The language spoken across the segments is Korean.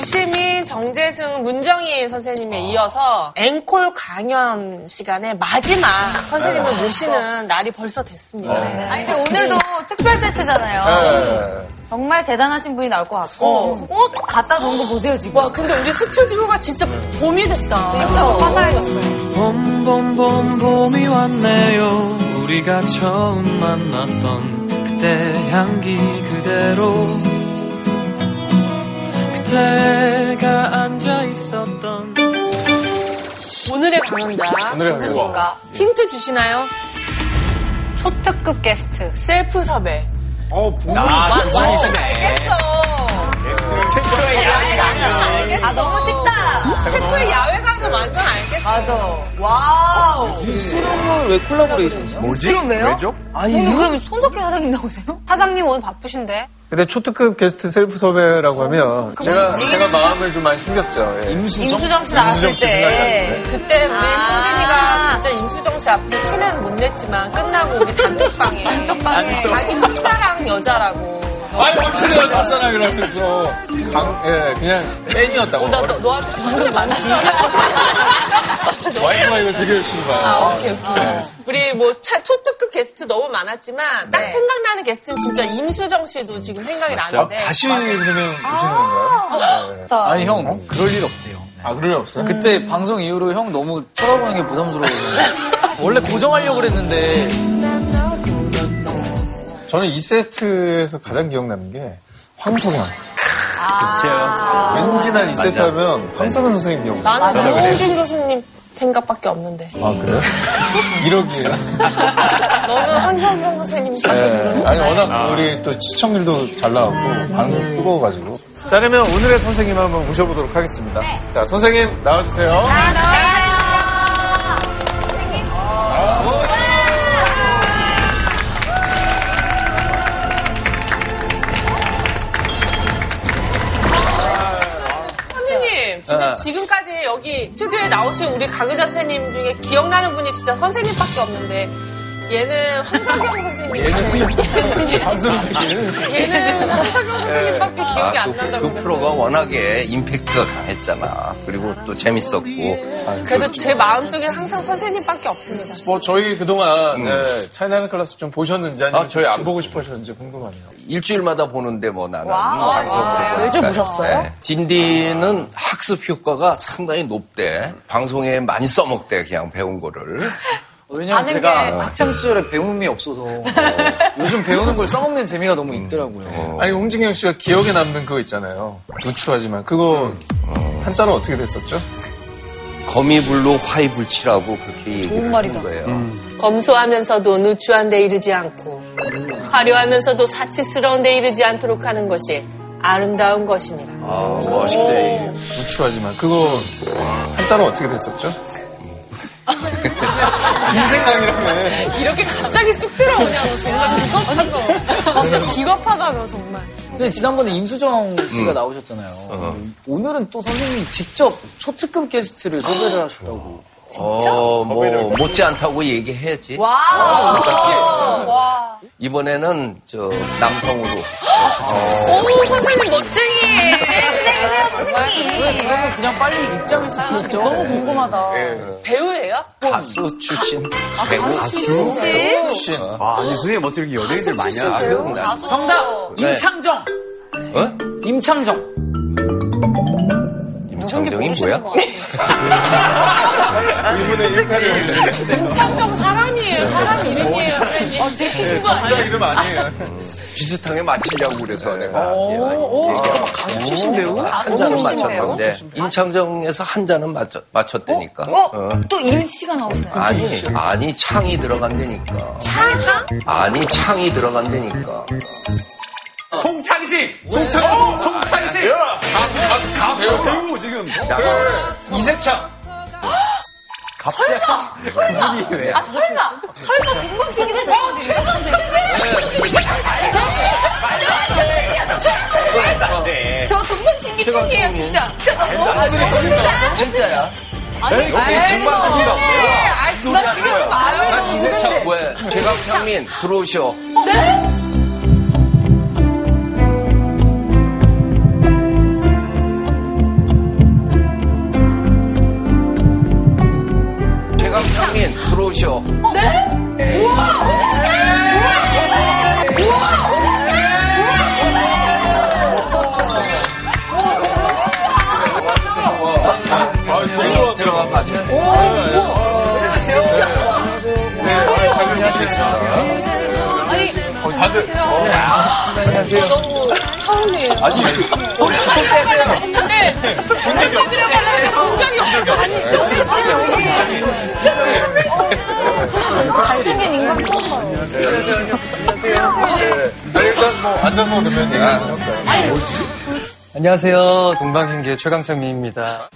유시민, 정재승, 문정희 선생님에 이어서 앵콜 강연 시간에 마지막 선생님을 모시는 날이 벌써 됐습니다. 아니, 근데 오늘도 특별 세트잖아요. 정말 대단하신 분이 나올 것 같고 꽃 갖다 놓은 거 보세요 지금. 와, 근데 우리 스튜디오가 진짜 봄이 됐다. 그렇죠. 화사해졌어요. 봄봄봄 봄이 왔네요 우리가 처음 만났던 그때 향기 그대로 그때가 앉아 있었던 오늘의 강연자. 오늘의 강연자. 누굴까? 힌트 주시나요? 초특급 게스트. 셀프 섭외. 어, 봄이 완전 알겠어. 최초의 알겠어. 아 너무 쉽다. 최초의 야외 강연 완전 알겠어. 맞아. 와우. 수능을 왜 collaboration이야? 뭐지? 왜요? 왜죠? 아니, 오늘 그러면 손석희 사장님 나오세요? 사장님 오늘 바쁘신데? 근데 초특급 게스트 셀프 섭외라고 하면 제가 제가 마음을 좀 많이 숨겼죠. 예. 임수정 씨 나왔을 임수정 씨 때. 그때 우리 아. 성진이가 진짜 임수정 씨 앞에 티는 못 냈지만 끝나고 우리 단톡방에 단톡방에 자기 첫사랑 여자라고 아니 어떻게 첫사랑을 하면서 강, 예, 그냥 팬이었다고. 나 너, 너한테 저번에 만났어 와이프가 이거 되게 열심히 봐요. 아, 오케이, 오케이. 우리 뭐 차- 초특급 게스트 너무 많았지만 딱 생각나는 게스트는 진짜 임수정 씨도 지금 생각이 나는데 다시 그러면 오시는 건가요? 네. 아니, 형, 그럴 일 없대요. 아, 그럴 일 없어요? 그때 방송 이후로 형 너무 쳐다보는 게 부담스러워서. 원래 고정하려고 그랬는데. 저는 이 세트에서 가장 기억나는 게 황석영. 제가 왠지 난 이 세트 하면 황석영 선생님 기억나. 나는 정홍준 교수님 생각밖에 없는데 아, 그래요? 1억이에요. 너는 한성경 선생님 네. 아니, 워낙 우리 또 시청률도 잘 나왔고, 방송 뜨거워가지고. 자, 그러면 오늘의 선생님 한번 모셔보도록 하겠습니다. 자, 선생님 나와주세요. 선 스튜디오에 나오신 우리 강의자 선생님 중에 기억나는 분이 진짜 선생님밖에 없는데 얘는 황석영 선생님. 얘는, 방송이지. 얘는 황석영 선생님밖에 기억이 아, 안 그, 난다고 그 프로가 그랬어요. 워낙에 임팩트가 강했잖아. 그리고 또 재밌었고. 그래도 제 마음속에 항상 선생님밖에 없습니다. 뭐, 저희 그동안, 네, 차이나는 클래스 좀 보셨는지 아니면 아, 저희 안 저- 보고 싶으셨는지 궁금하네요. 일주일마다 보는데 뭐 나는. 매주 보셨어요? 네. 딘딘은 학습 효과가 상당히 높대. 방송에 많이 써먹대, 그냥 배운 거를. 왜냐면 제가 게- 학창 시절에 배움이 없어서 요즘 배우는 걸 써먹는 재미가 너무 있더라고요. 아니, 홍진경 씨가 기억에 남는 그거 있잖아요. 누추하지만. 그거, 한자로 어떻게 됐었죠? 거미불로 화이불치라고 그렇게 좋은 말이다. 거예요. 검소하면서도 누추한 데 이르지 않고 화려하면서도 사치스러운 데 이르지 않도록 하는 것이 아름다운 것이니라. 아, 멋있지. 누추하지만. 그거, 한자로 어떻게 됐었죠? 인생 강의라며. 이렇게 갑자기 쑥 들어오냐고 정말 비겁한 거. 진짜 비겁하다며 정말. 근데 지난번에 임수정 씨가 나오셨잖아요. 오늘은 또 선생님이 직접 초특급 게스트를 섭외를 하셨다고. 어, 뭐, 못지 않다고 얘기해야지. 와. 이번에는, 저, 남성으로. 오 선생님 멋쟁이. 그러면 그냥 빨리 입장을 시키시죠. 너무 궁금하다. 배우예요? 가수 출신. 배우. 혹시, 아, 아니, 선생님 어떻게 이렇게 연예인들 많이 아, 하세요? 정답! 네. 임창정! 어? 임창정! 임창정이 뭐야? 이분의 일카를 창정 사람이에요. 사람 이름이에요. 선생님. 어, 제키신 거 진짜 이름 아니에요. 비슷하게 맞히려고 그래서 내가 오, 얘- 얘기하고 가수 출신 배우? 한 잔은 맞췄는데 임창정에서 한 잔은 맞췄, 맞췄다니까. 어? 또 임씨가 나오시나요? 아니 아니 창이 들어간다니까. 창? 아니 창이 들어간다니까. 송창식! 송창식! 송창식! 가수, 가수, 가수, 배우, 배우, 지금. 이세창! 갑자기. 그분이 왜? 아 설마 설마 동방신기 네. 저 동방신기 팬이에요 진짜. 진짜 나 너무 진짜. 진짜야. 아니 중반신기가 없대요. 나 지금 말을 난 이세창 왜? 최강창민 들어오 들어오셔. 네? 우와! 안녕하세요. 안녕하세요. 네, 안녕하세요. 셔. 다들. 어, 안녕하세요. 너무 처음이에요. 아니, 손, 손 떼세요. 했는데 달라는데 본 적이 없어서 아니 저 잘생긴 인간 처음 봐요. 네, 일단 뭐 앉아서 그러면 얘기 한번 해볼까요? 안녕하세요. 동방신기의 최강창민입니다.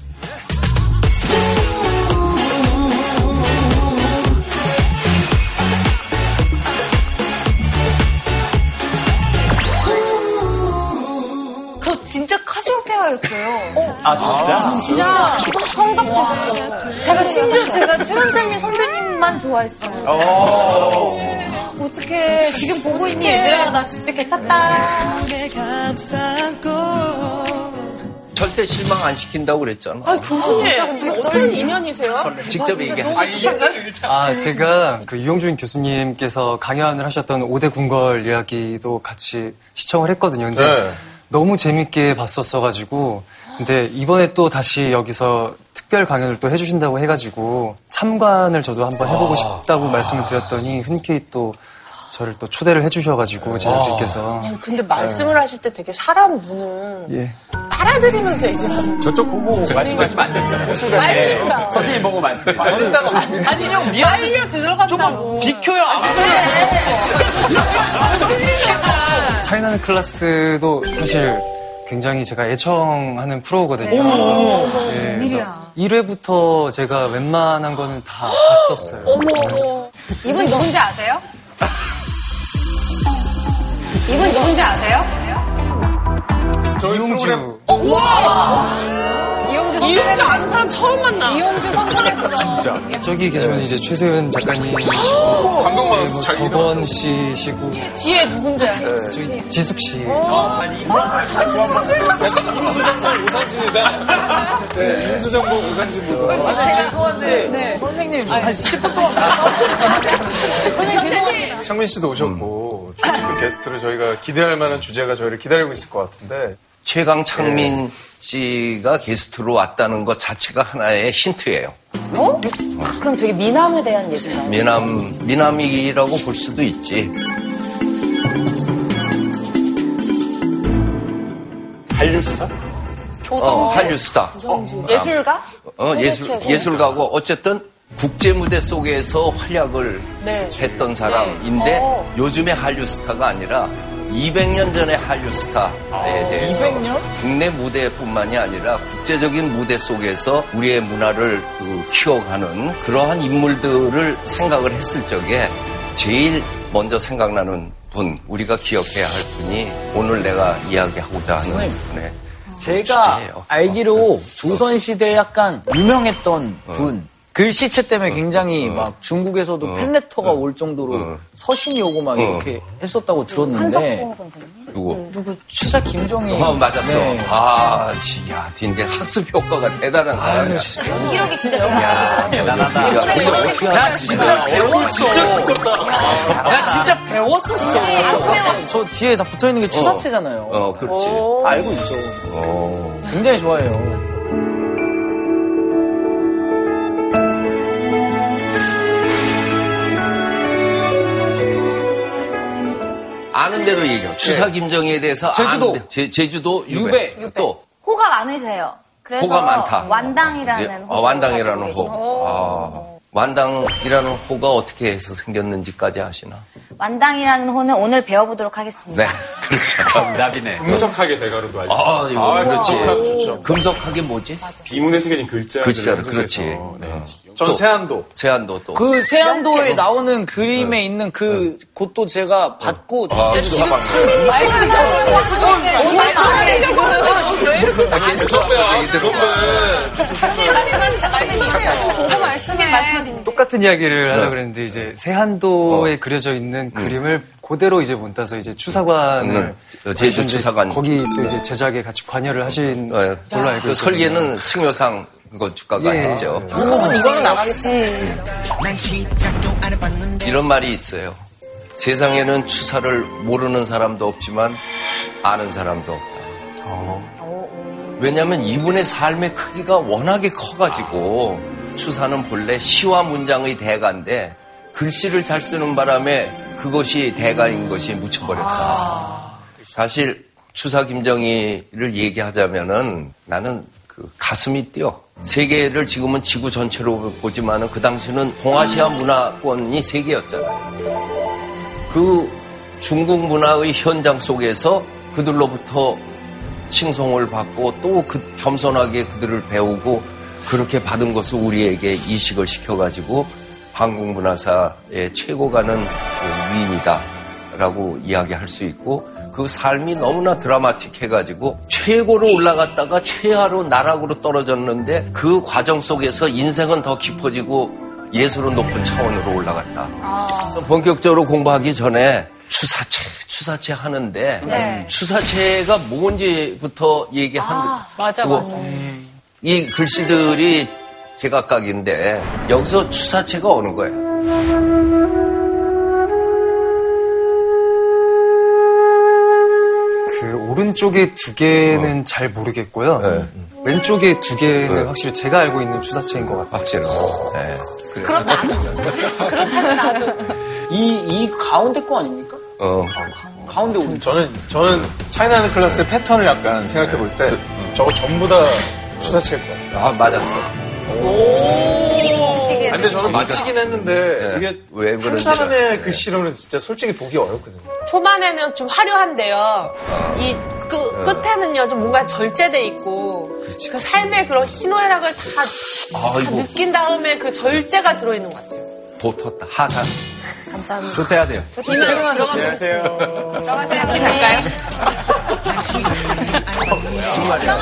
카시오페아였어요. 아, 진짜? 진짜 성각 보셨어요. 제가 심지어 제가 최현장님 선배님만 좋아했어요. 어떻게 지금 보고 있는 얘들아 나 진짜 개 탔다. 절대 실망 안 시킨다고 그랬잖아. 아 교수님 어떤 인연이세요? 직접 얘기해. 아, 제가 그 유영준 교수님께서 강연을 하셨던 5대 궁궐 이야기도 같이 시청을 했거든요. 근데 네. 너무 재밌게 봤었어가지고. 근데 이번에 또 다시 여기서 특별 강연을 또 해주신다고 해가지고 참관을 저도 한번 해보고 싶다고 말씀을 드렸더니 흔쾌히 또 저를 또 초대를 해주셔가지고 제작진께서. 근데 말씀을 하실 때 되게 사람 눈을 예. 빨아들이면서 얘기하는 저쪽 보고 말씀하시면 안 됩니다. 빨린다. 선생님 보고 말씀하세요. 아니 형 미안. 빨려 들어간다고. 비켜요. 차이나는 클래스도 사실 굉장히 제가 애청하는 프로거든요. 예, 그래서 1회부터 제가 웬만한 거는 다 봤었어요. 어머. 이분 누군지 아세요? 이분 누군지 아세요? 저희 프로그램 이용주 이용주 이용주 선배님. 아는 사람 처음 만나. 이용주 성공했어요. 진짜. 저기 계시면 이제 최세현 작가님이시고 감동받아서 자기 이름 덕원 씨시고 뒤에 누군지 알아요? 저희 지숙 씨. 오산진이다. 네, 임수정보 오산진도. 선생님 죄송한데 선생님 한 10분 동안 선생님. 죄송합니다. 창민 씨도 오셨고 초특급 게스트로 저희가 기대할 만한 주제가 저희를 기다리고 있을 것 같은데 최강창민 씨가 게스트로 왔다는 것 자체가 하나의 힌트예요. 그럼 되게 미남에 대한 얘기인가요? 미남, 미남이라고 볼 수도 있지. 한류 스타? 어, 한류 스타. 예술가? 어, 예술. 예술가고 어쨌든 국제 무대 속에서 활약을 네. 했던 사람인데 어. 요즘의 한류 스타가 아니라 200년 전의 한류 스타에 대해서 200년? 국내 무대뿐만이 아니라 국제적인 무대 속에서 우리의 문화를 그 키워가는 그러한 인물들을 생각을 했을 적에 제일 먼저 생각나는 분, 우리가 기억해야 할 분이 오늘 내가 이야기하고자 하는. 분의 제가 주제예요. 알기로 조선시대에 약간 유명했던 분. 글씨체 때문에 굉장히 막 중국에서도 팬레터가 올 정도로 어. 서신이 오고 막 어. 이렇게 했었다고 들었는데 한석봉 선생님? 누구? 누구 추사 김정희 어, 맞았어. 네. 아, 지, 야, 근데 학습 효과가 대단한 사람이야. 기록이 진짜. 야, 근데 어떻게 나? 진짜 배웠어. 진짜 두껍다. 나 진짜 배웠었어. 저 뒤에 다 붙어 있는 게 추사체잖아요. 어, 그렇지. 알고 있죠. 어. 굉장히 좋아해요. 아는 대로 얘기해. 추사 김정희에 대해서 제주도. 아는 대- 제, 제주도 유배. 유배. 또 호가 많으세요. 그래서 호가 많다. 완당이라는. 어, 완당이라는 호. 아, 완당이라는 호가 어떻게 해서 생겼는지까지 아시나? 완당이라는 호는 오늘 배워보도록 하겠습니다. 네, 그렇죠. 정답이네. 음석하게 대가로도 알죠. 아, 이거 그렇지. 좋다, 좋죠. 금속하게 뭐지? 비문에 새겨진 글자. 글자로, 그렇지. 네. 어. 전 세안도. 세안도 또. 그 세안도에 나오는 그림에 있는 그 곳도 제가 받고 아, 지금 아, 게스트 말씀해 말씀해 똑같은 이야기를 네. 하려고 그랬는데 이제 세한도에 그려져 있는 그림을 그대로 이제 못 따서 이제 추사관을 음, 저 제주 추사관. 거기 또 이제 제작에 같이 관여를 하신 어, 걸로 알고 그 있거든요. 설계는 승효상 건축가가 예. 했죠. 이걸로 나가겠다. 이런 말이 있어요. 세상에는 추사를 모르는 사람도 없지만 아는 사람도 없다. 왜냐하면 이분의 삶의 크기가 워낙에 커가지고 추사는 본래 시와 문장의 대가인데 글씨를 잘 쓰는 바람에 그것이 대가인 것이 묻혀버렸다. 사실 추사 김정희를 얘기하자면은 나는 그 가슴이 뛰어. 세계를 지금은 지구 전체로 보지만은 그 당시는 동아시아 문화권이 세계였잖아요. 그 중국 문화의 현장 속에서 그들로부터 칭송을 받고 또 그 겸손하게 그들을 배우고 그렇게 받은 것을 우리에게 이식을 시켜가지고 한국 문화사의 최고 가는 그 위인이다라고 이야기할 수 있고 그 삶이 너무나 드라마틱해가지고 최고로 올라갔다가 최하로 나락으로 떨어졌는데 그 과정 속에서 인생은 더 깊어지고 예술은 높은 차원으로 올라갔다. 본격적으로 공부하기 전에 추사체, 추사체 하는데 네. 추사체가 뭔지부터 얘기한 아, 맞아, 맞아. 이 글씨들이 제각각인데 여기서 추사체가 어느 거예요? 그 오른쪽에 두 개는 잘 모르겠고요. 네. 왼쪽에 두 개는 네. 확실히 제가 알고 있는 추사체인 것 같아요. 확실히. 네. 그래. 그렇다면 나도. 이, 이 가운데 거 아닙니까? 어. 가운데 오른 저는 저는 차이나는 클래스의 패턴을 약간 생각해 볼 때 저거 전부 다 주사체일 것 같아요. 아, 맞았어. 아, 근데 저는 맞히긴 했는데 네. 이게 왜한 그런지 사람의 알아요. 글씨로는 진짜 솔직히 보기 어렵거든요. 초반에는 좀 화려한데요. 이 그, 끝에는요, 좀 뭔가 절제돼 있고, 그 삶의 그런 희노애락을 다, 다 아이고. 느낀 다음에 그 절제가 들어있는 것 같아요. 도텄다. 하산. 감사합니다. 조퇴하세요. 안녕하세요. 들어가세요. 같이 갈까요? 정말이야.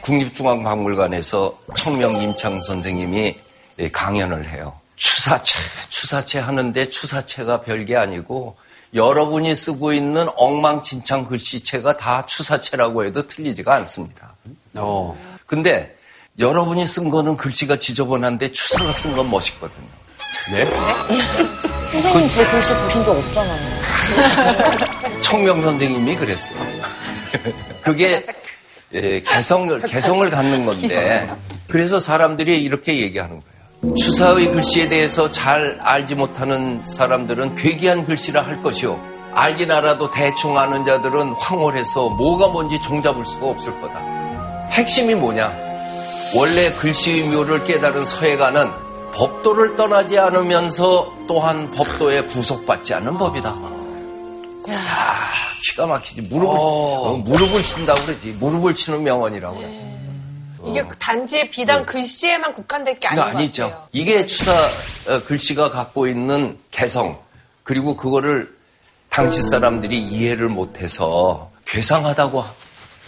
국립중앙박물관에서 청명 임창 선생님이 예, 강연을 해요. 추사체, 추사체 하는데 추사체가 별게 아니고 여러분이 쓰고 있는 엉망진창 글씨체가 다 추사체라고 해도 틀리지가 않습니다. 어. 근데 여러분이 쓴 거는 글씨가 지저분한데 추사가 쓴 건 멋있거든요. 네? 선생님 제 글씨 보신 적 없잖아요. 청명 선생님이 그랬어요. 그게 예, 개성을 개성을 갖는 건데 그래서 사람들이 이렇게 얘기하는 거예요. 추사의 글씨에 대해서 잘 알지 못하는 사람들은 괴기한 글씨라 할 것이요. 알긴 알아도 대충 아는 자들은 황홀해서 뭐가 뭔지 종잡을 수가 없을 거다. 핵심이 뭐냐? 원래 글씨의 묘를 깨달은 서예가는 법도를 떠나지 않으면서 또한 법도에 구속받지 않는 법이다. 야, 기가 막히지. 무릎을, 어, 무릎을 친다고 그러지. 무릎을 치는 명언이라고 그러지. 이게 그 단지 비단 글씨에만 국한될 게 아닌 아니죠. 같아요. 이게 추사 어, 글씨가 갖고 있는 개성, 그리고 그거를 당시 사람들이 이해를 못해서 괴상하다고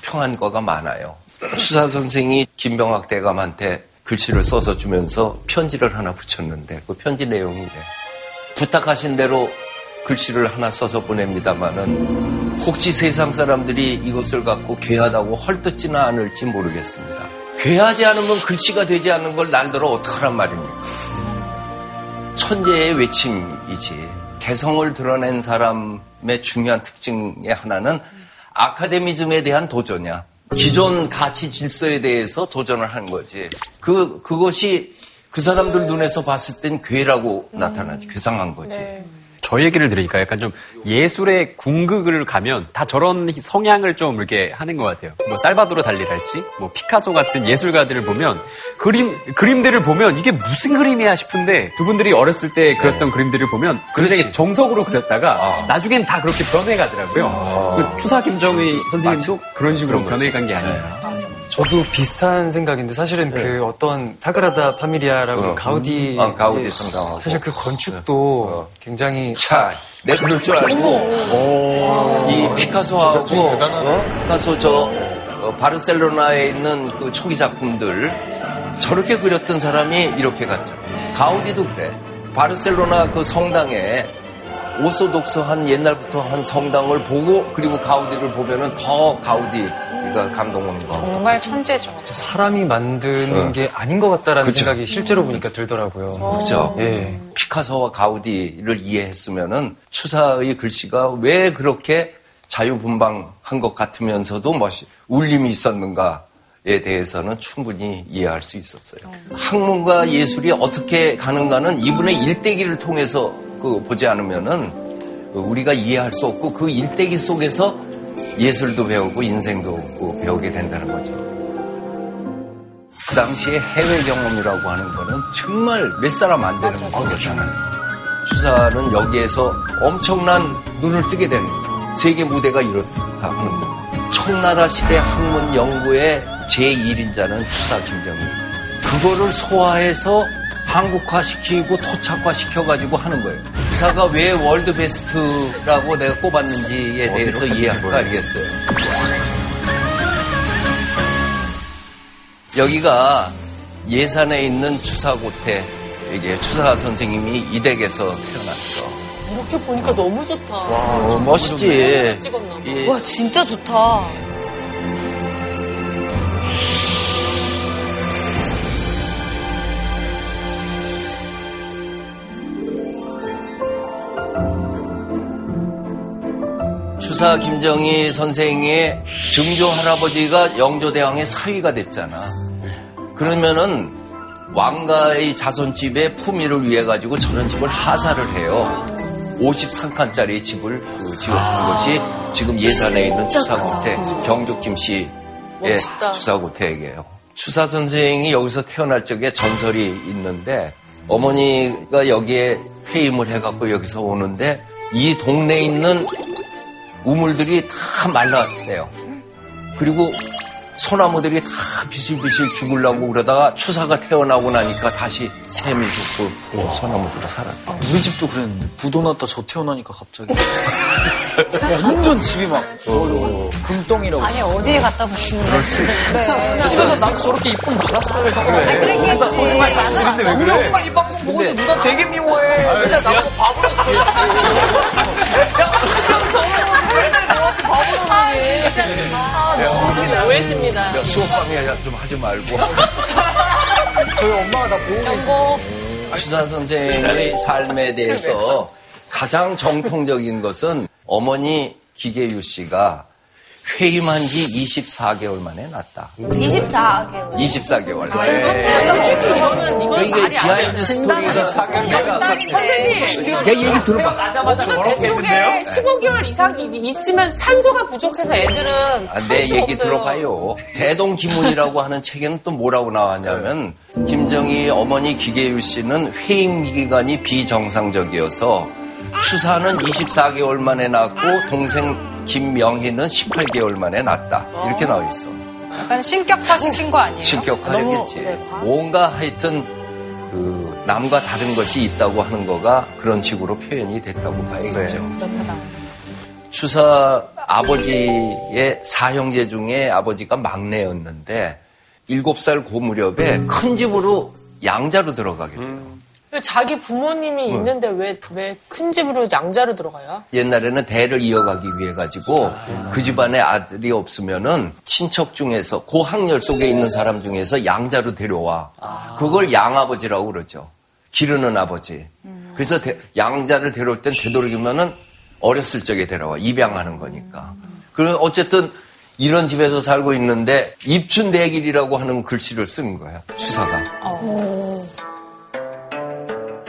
평한 거가 많아요. 추사 선생이 김병학 대감한테 글씨를 써서 주면서 편지를 하나 붙였는데 그 편지 내용이 이래. 부탁하신 대로 글씨를 하나 써서 보냅니다마는 혹시 세상 사람들이 이것을 갖고 괴하다고 헐뜯지는 않을지 모르겠습니다. 괴하지 않으면 글씨가 되지 않는 걸 날더러 어떡하란 말입니까? 천재의 외침이지. 개성을 드러낸 사람의 중요한 특징의 하나는 아카데미즘에 대한 도전이야. 기존 가치 질서에 대해서 도전을 한 거지. 그, 그것이 그 사람들 눈에서 봤을 땐 괴라고 나타나지. 괴상한 거지. 저 얘기를 들으니까 약간 좀 예술의 궁극을 가면 다 저런 성향을 좀 이렇게 하는 것 같아요. 뭐 살바도르 달리랄지, 뭐 피카소 같은 예술가들을 보면 그림 그림들을 보면 이게 무슨 그림이야 싶은데 두 분들이 어렸을 때 그렸던 그림들을 보면 굉장히 그렇지. 정석으로 그렸다가 아. 나중엔 다 그렇게 변해가더라고요. 그 추사 김정희 선생님도 그런 식으로. 변해간 게 아닌가. 저도 비슷한 생각인데 사실은 그 어떤 사그라다 파밀리아라고 어. 가우디 어, 가우디 성당하고. 사실 그 건축도 굉장히 자, 내 그럴 줄 알고 이 피카소하고 어? 피카소 저 어, 바르셀로나에 있는 그 초기 작품들 저렇게 그렸던 사람이 이렇게 갔죠. 가우디도 그래. 바르셀로나 그 성당에 오소독스한 옛날부터 한 성당을 보고 그리고 가우디를 보면은 더 가우디 가 감동하는 거. 정말 천재죠. 사람이 만드는 어. 게 아닌 것 같다라는 그쵸. 생각이 실제로 보니까 들더라고요. 그렇죠. 예. 피카소와 가우디를 이해했으면은 추사의 글씨가 왜 그렇게 자유분방한 것 같으면서도 멋이 울림이 있었는가 대해서는 충분히 이해할 수 있었어요. 학문과 예술이 어떻게 가는가는 이분의 일대기를 통해서 그 보지 않으면은 우리가 이해할 수 없고 그 일대기 속에서 예술도 배우고 인생도 배우게 된다는 거죠. 그 당시에 해외 경험이라고 하는 거는 정말 몇 사람 안 되는 거잖아요. 추사는 여기에서 엄청난 눈을 뜨게 되는 거예요. 세계 무대가 이렇다 하는 거예요. 청나라 시대 학문 연구의 제1인자는 추사 김정일. 그거를 소화해서 한국화시키고 토착화시켜가지고 하는 거예요. 추사가 왜 월드 베스트라고 내가 꼽았는지에 대해서 이해할까 알겠어요. 여기가 예산에 있는 추사고태, 이게 추사 선생님이 이 댁에서 태어났어. 이렇게 보니까 너무 좋다. 어, 멋있지. 찍었나 봐. 이 와, 진짜 좋다. 추사 김정희 선생의 증조 할아버지가 영조대왕의 사위가 됐잖아. 그러면은 왕가의 자손집의 품위를 위해 가지고 저런 집을 하사를 해요. 53칸짜리 집을 그 지어준 것이 지금 예산에 있는 추사고태 경주 김씨의 멋있다. 추사고태에게요. 추사 선생이 여기서 태어날 적에 전설이 있는데 어머니가 여기에 회임을 해갖고 여기서 오는데 이 동네에 있는 우물들이 다 말랐대요. 그리고 소나무들이 다 비실비실 죽으려고 그러다가 추사가 태어나고 나니까 다시 샘이 솟고 소나무들이 살았대. 우리 집도 그랬는데 부도 났다 저 태어나니까 갑자기 완전 집이 막 어, 금덩이라고 아니, 어디에 갖다 붙이는 거야? 그래. 집에서 나도 저렇게 이쁨 받았어요 그랬겠지. 정말 자신인데 왜 그래? 우리 엄마 이 방송 보고서 누나 되게 미워해 맨날 나보고 바보 로 오해십니다. 수업 방해 좀 하지 말고. 저희 엄마가 나 보고 계시고 추사 선생의 삶에 대해서 가장 정통적인 것은 어머니 기계 유씨가 회임한 지 24개월 만에 낳았다. 24개월. 24개월. 진짜 솔직히 이거는 이건 이게 말이. 비하인드 스토리가 선생님, 야, 얘기 들어봐. 뱃속에 15개월 이상 이- 있으면 산소가 부족해서 애들은 아, 할내수 얘기 없어요. 들어봐요. 대동기문이라고 하는 책에는 또 뭐라고 나왔냐면 김정희 어머니 기계유 씨는 회임 기간이 비정상적이어서 추사는 24개월 만에 낳고 동생 김명희는 18개월 만에 낳았다. 이렇게 나와 있어. 약간 신격화시킨 거 아니에요? 신격화했겠지. 너무, 네, 과- 뭔가 하여튼 그 남과 다른 것이 있다고 하는 거가 그런 식으로 표현이 됐다고 봐야겠죠. 그렇구나. 추사 아버지의 사형제 중에 아버지가 막내였는데 일곱 살고 무렵에 큰 집으로 양자로 들어가게 돼요. 왜 자기 부모님이 있는데 왜 왜 큰 집으로 양자로 들어가요? 옛날에는 대를 이어가기 위해 가지고 그 집안에 아들이 없으면은 친척 중에서 고학렬 속에 있는 사람 중에서 양자로 데려와. 그걸 양아버지라고 그러죠. 기르는 아버지. 그래서 대- 양자를 데려올 땐 되도록이면은 어렸을 적에 데려와. 입양하는 거니까. 그럼 어쨌든 이런 집에서 살고 있는데 입춘대길이라고 하는 글씨를 쓴 거야. 추사가.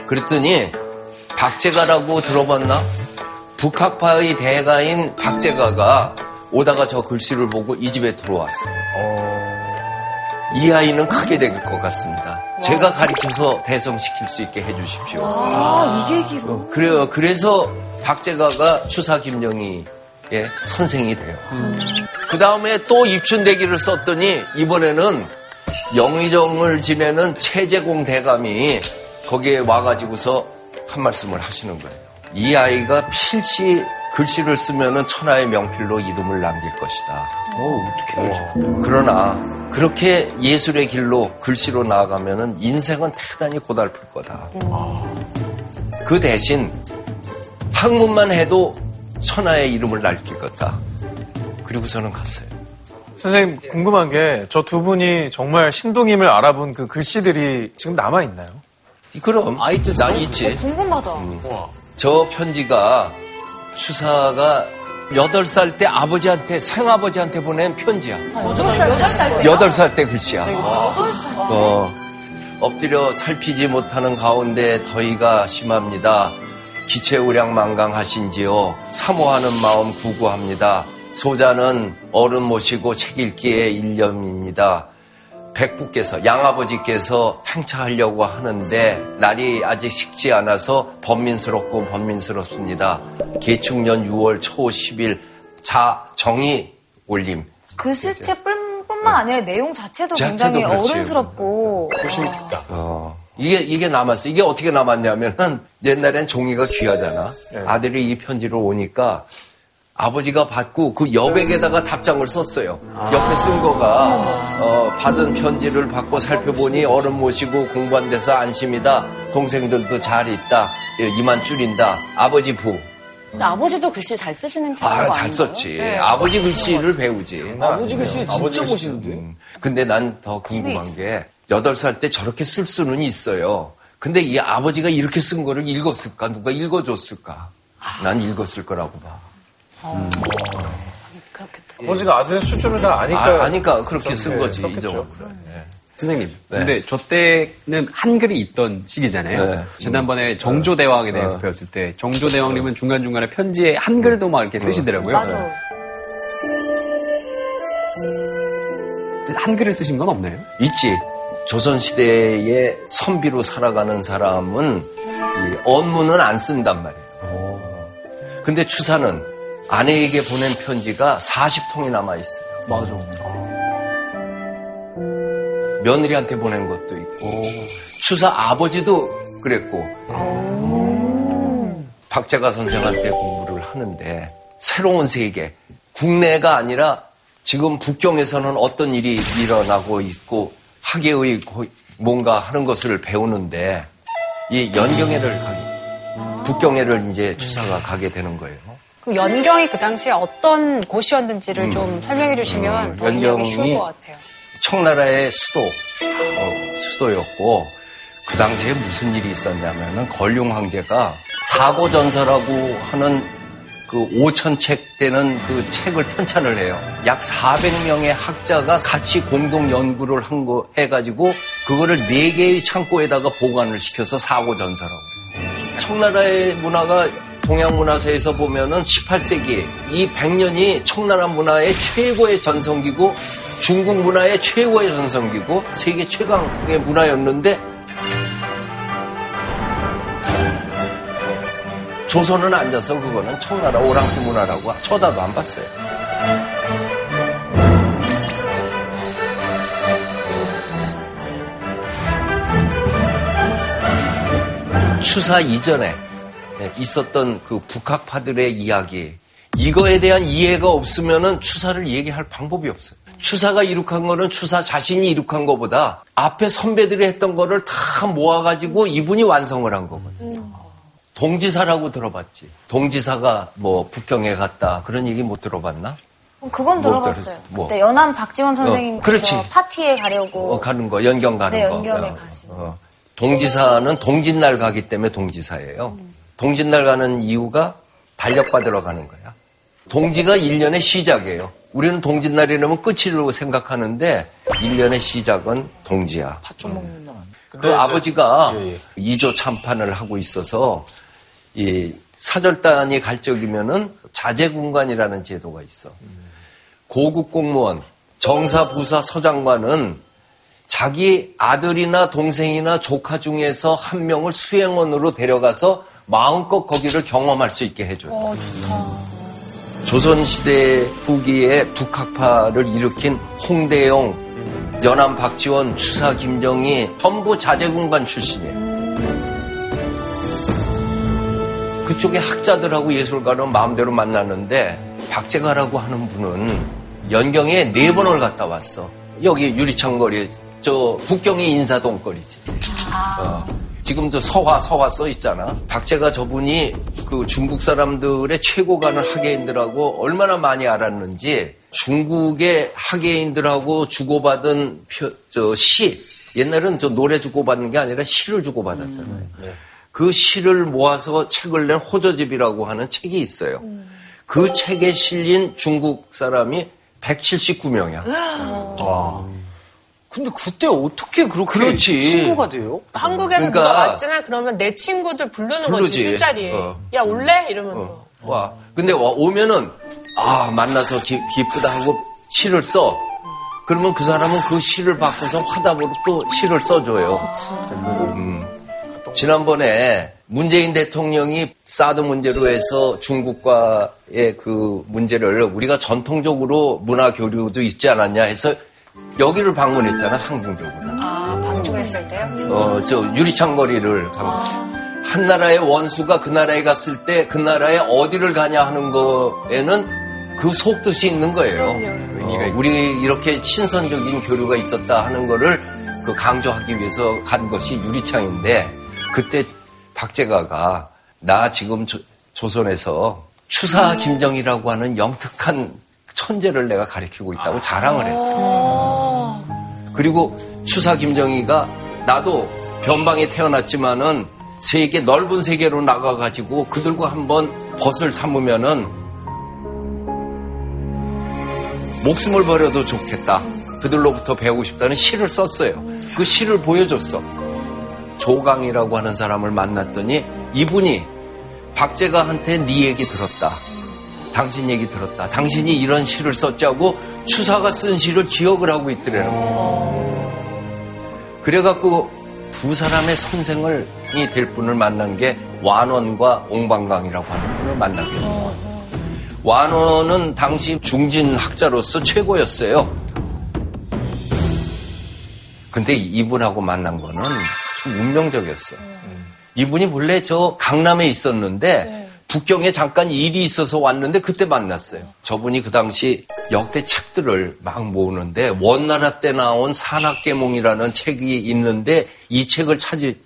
그랬더니 박제가라고 들어봤나? 북학파의 대가인 박제가가 오다가 저 글씨를 보고 이 집에 들어왔어요. 이 아이는 크게 될 것 같습니다. 제가 가르쳐서 대성시킬 수 있게 해주십시오. 아, 이게 길어. 어, 그래요. 그래서 박제가가 추사 김정희의 선생이 돼요. 그 다음에 또 입춘대기를 썼더니 이번에는 영의정을 지내는 최재공 대감이 거기에 와가지고서 한 말씀을 하시는 거예요. 이 아이가 필시 글씨를 쓰면은 천하의 명필로 이름을 남길 것이다. 어떻게 알지? 그러나 그렇게 예술의 길로 글씨로 나아가면은 인생은 대단히 고달플 거다. 그 대신 학문만 해도 천하의 이름을 날릴 거다. 그리고 저는 갔어요. 선생님 궁금한 게 저 두 분이 정말 신동임을 알아본 그 글씨들이 지금 남아 있나요? 그럼 아이 뜻은? 난 있지. 궁금하다. 저 편지가 추사가 여덟 살 때 아버지한테 생아버지한테 보낸 편지야. 여덟 살, 여덟 살 때. 여덟 살 때 글씨야. 여덟 살. 어, 엎드려 살피지 못하는 가운데 더위가 심합니다. 기체 우량 만강하신지요. 사모하는 마음 구구합니다. 소자는 어른 모시고 책 읽기에 일념입니다. 백부께서 양아버지께서 행차하려고 하는데 날이 아직 식지 않아서 번민스럽고 번민스럽습니다. 개축년 6월 초 10일 자 정이 올림. 글씨체 뿐만 아니라 내용 자체도 자체도 굉장히 그렇지. 어른스럽고. 소심이 깊다. 어, 이게, 이게 남았어. 이게 어떻게 남았냐면은 옛날엔 종이가 귀하잖아. 아들이 이 편지를 오니까 아버지가 받고 그 여백에다가 답장을 썼어요. 옆에 쓴 거가 어, 받은 편지를 받고 살펴보니 어른 모시고 공부한 데서 안심이다. 동생들도 잘 있다. 예, 이만 줄인다. 아버지 부. 근데 아버지도 글씨 잘 쓰시는 편인 아, 거잘 아닌가요? 썼지. 아버지 글씨를 배우지. 아버지 글씨 진짜 아버지. 멋있는데. 음. 근데 난 더 궁금한 게 여덟 살때 저렇게 쓸 수는 있어요. 근데 이 아버지가 이렇게 쓴 거를 읽었을까? 누가 읽어줬을까? 난 읽었을 거라고 봐. 아버지가 아들의 수준을 다 아니까. 아, 아니까 그렇게 쓴 거지. 썼겠죠. 예. 선생님, 네. 근데 저 때는 한글이 있던 시기잖아요. 네. 지난번에 정조대왕에 대해서 배웠을 때 정조대왕님은 중간중간에 편지에 한글도 막 이렇게 쓰시더라고요. 맞아. 한글을 쓰신 건 없나요? 있지. 조선시대의 선비로 살아가는 사람은 이 언문은 안 쓴단 말이에요. 근데 추사는 아내에게 보낸 편지가 40통이 남아있어요. 맞아. 며느리한테 보낸 것도 있고 추사 아버지도 그랬고 박재가 선생한테 공부를 하는데 새로운 세계 국내가 아니라 지금 북경에서는 어떤 일이 일어나고 있고 학예의 고- 뭔가 하는 것을 배우는데 이 연경회를 가게 북경회를 이제 추사가 가게 되는 거예요. 그럼 연경이 그 당시에 어떤 곳이었는지를 좀 설명해 주시면 음, 더 이해하기 쉬울 연경이 것 같아요. 청나라의 수도, 어, 수도였고, 그 당시에 무슨 일이 있었냐면은, 걸륭 황제가 사고 전서라고 하는 그 5천 책 되는 그 책을 편찬을 해요. 약 400명의 학자가 같이 공동 연구를 한 거 해가지고, 그거를 4개의 창고에다가 보관을 시켜서 사고 전서라고. 해요. 청나라의 문화가 동양 문화사에서 보면은 18세기 이 100년이 청나라 문화의 최고의 전성기고 중국 문화의 최고의 전성기고 세계 최강의 문화였는데 조선은 앉아서 그거는 청나라 오랑캐 문화라고 쳐다도 안 봤어요. 추사 이전에 있었던 그 북학파들의 이야기 이거에 대한 이해가 없으면은 추사를 얘기할 방법이 없어요. 추사가 이룩한 거는 추사 자신이 이룩한 것보다 앞에 선배들이 했던 거를 다 모아가지고 이분이 완성을 한 거거든요. 동지사라고 들어봤지. 동지사가 뭐 북경에 갔다 그런 얘기 못 들어봤나? 그건 뭐 들어봤어요. 뭐? 그때 연암 박지원 어, 선생님께서 그렇지. 파티에 가려고 어, 가는 거, 연경 가는 네, 거. 연경에 어, 가시고. 어. 동지사는 동짓날 가기 때문에 동지사예요. 동짓날 가는 이유가 달력받으러 가는 거야. 동지가 1년의 시작이에요. 우리는 동짓날이라면 끝이라고 생각하는데 1년의 시작은 동지야. 팥좀 먹는 날. 그 아버지가 예, 예. 이조 참판을 하고 있어서 이 사절단이 갈 적이면은 자제군관이라는 제도가 있어. 고급 공무원, 정사, 부사, 서장관은 자기 아들이나 동생이나 조카 중에서 한 명을 수행원으로 데려가서 마음껏 거기를 경험할 수 있게 해줘요. 조선시대 후기에 북학파를 일으킨 홍대용, 연암 박지원, 추사 김정희 전부 자제군관 출신이에요. 그쪽에 학자들하고 예술가는 마음대로 만나는데 박재가라고 하는 분은 연경에 네 번을 갔다 왔어. 여기 유리창 거리, 저 북경의 인사동 거리지. 어, 지금 저 서화 서화 써 있잖아. 박재가 저분이 그 중국 사람들의 최고 가는 학예인들하고 얼마나 많이 알았는지 중국의 학예인들하고 주고받은 표- 저 시, 옛날은 저 노래 주고받는 게 아니라 시를 주고받았잖아요. 그 시를 모아서 책을 낸 호저집이라고 하는 책이 있어요. 그 책에 실린 중국 사람이 179명이야. 근데 그때 어떻게 그렇게 그렇지. 친구가 돼요? 한국에서 그러니까- 누가 왔잖아. 그러면 내 친구들 부르는 부르지. 거지 술자리에. 어. 야 올래? 이러면서. 와. 근데 와- 오면은 아 만나서 기, 기쁘다 하고 시를 써. 그러면 그 사람은 그 시를 바꿔서 화답으로 또 시를 써줘요. 음. 지난번에 문재인 대통령이 사드 문제로 해서 중국과의 그 문제를 우리가 전통적으로 문화 교류도 있지 않았냐 해서 여기를 방문했잖아 상징적으로. 아, 방문했을 때요? 어, 저 유리창 거리를 방- 한 나라의 원수가 그 나라에 갔을 때 그 나라에 어디를 가냐 하는 거에는 그 속뜻이 있는 거예요. 어, 우리 이렇게 친선적인 교류가 있었다 하는 거를 그 강조하기 위해서 간 것이 유리창인데 그때 박재가가 나 지금 조, 조선에서 추사 김정이라고 하는 영특한 천재를 내가 가리키고 있다고 자랑을 했어. 그리고 추사 김정희가 나도 변방에 태어났지만은 세계 넓은 세계로 나가가지고 그들과 한번 벗을 삼으면은 목숨을 버려도 좋겠다. 그들로부터 배우고 싶다는 시를 썼어요. 그 시를 보여줬어. 조강이라고 하는 사람을 만났더니 이분이 박재가한테 네 얘기 들었다. 당신 얘기 들었다. 당신이 이런 시를 썼자고 추사가 쓴 시를 기억을 하고 있더래요. 그래갖고 두 사람의 선생을 이 될 분을 만난 게 완원과 옹방강이라고 하는 분을 만나게 돼요. 완원은 당시 중진 학자로서 최고였어요. 근데 이분하고 만난 거는 아주 운명적이었어. 이분이 원래 저 강남에 있었는데 북경에 잠깐 일이 있어서 왔는데 그때 만났어요. 저분이 그 당시 역대 책들을 막 모으는데 원나라 때 나온 산악계몽이라는 책이 있는데 이 책을 찾지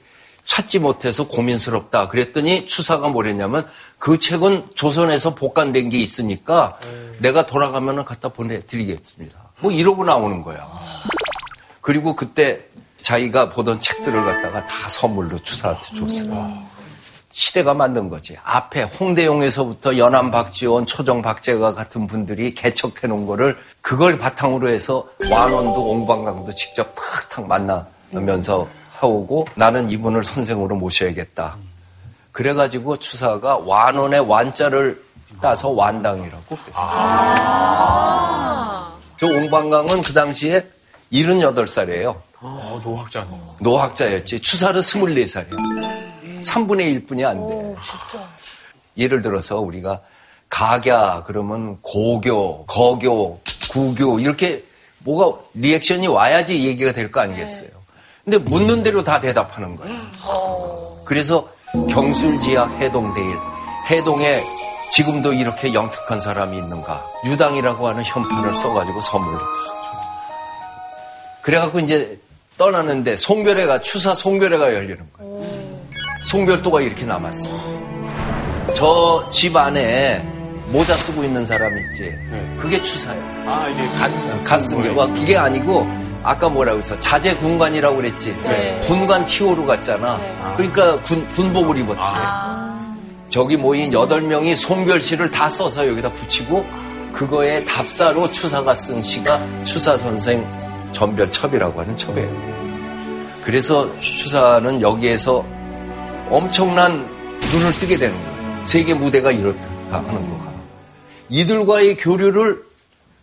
찾지 못해서 고민스럽다. 그랬더니 추사가 뭐랬냐면 그 책은 조선에서 복간된 게 있으니까 내가 돌아가면 갖다 보내드리겠습니다. 뭐 이러고 나오는 거야. 그리고 그때 자기가 보던 책들을 갖다가 다 선물로 추사한테 줬어요. 시대가 만든 거지. 앞에 홍대용에서부터 연암 박지원, 초정 박재가 같은 분들이 개척해 놓은 거를 그걸 바탕으로 해서 완원도 옹방강도 직접 탁탁 만나면서 하오고 나는 이분을 선생으로 모셔야겠다. 그래가지고 추사가 완원의 완자를 따서 완당이라고 그랬어요. 저 옹방강은 그 당시에 78살이에요. 어, 노학자. 노학자였지. 추사는 24살이야. 3분의 1뿐이 안 돼. 예를 들어서 우리가 가갸 그러면 고교, 거교, 구교 이렇게 뭐가 리액션이 와야지 얘기가 될 거 아니겠어요. 근데 묻는 대로 다 대답하는 거야. 그래서 경술지학 해동대일 해동에 지금도 이렇게 영특한 사람이 있는가? 유당이라고 하는 현판을 써가지고 선물로 그래갖고 이제 떠나는데 송별회가 추사 송별회가 열리는 거예요. 송별도가 이렇게 남았어. 저 집 안에 모자 쓰고 있는 사람 있지. 그게 추사예요. 아, 이게 간. 갔은 게. 와, 그게 아니고 아까 뭐라고 했어? 자제 군관이라고 그랬지. 네. 군관 티오로 갔잖아. 그러니까 군, 군복을 입었지. 저기 모인 8명이 송별시를 다 써서 여기다 붙이고 그거에 답사로 추사가 쓴 시가 추사 선생 전별첩이라고 하는 첩이에요. 그래서 추사는 여기에서 엄청난 눈을 뜨게 되는 거예요. 세계 무대가 이렇다 하는 거가. 이들과의 교류를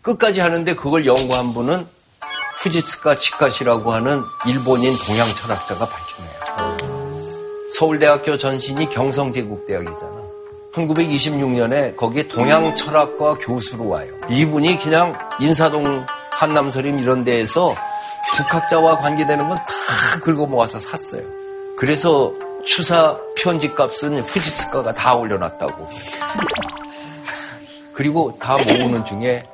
끝까지 하는데 그걸 연구한 분은 후지츠카 치카시라고 하는 일본인 동양 철학자가 밝혀내요. 서울대학교 전신이 경성제국대학이잖아. 1926년에 거기에 동양 철학과 교수로 와요. 이분이 그냥 인사동 한남서림 이런 데에서 북학자와 관계되는 건 다 긁어 모아서 샀어요. 그래서 추사 편집값은 후지츠카가 다 올려놨다고. 그리고 다 모으는 중에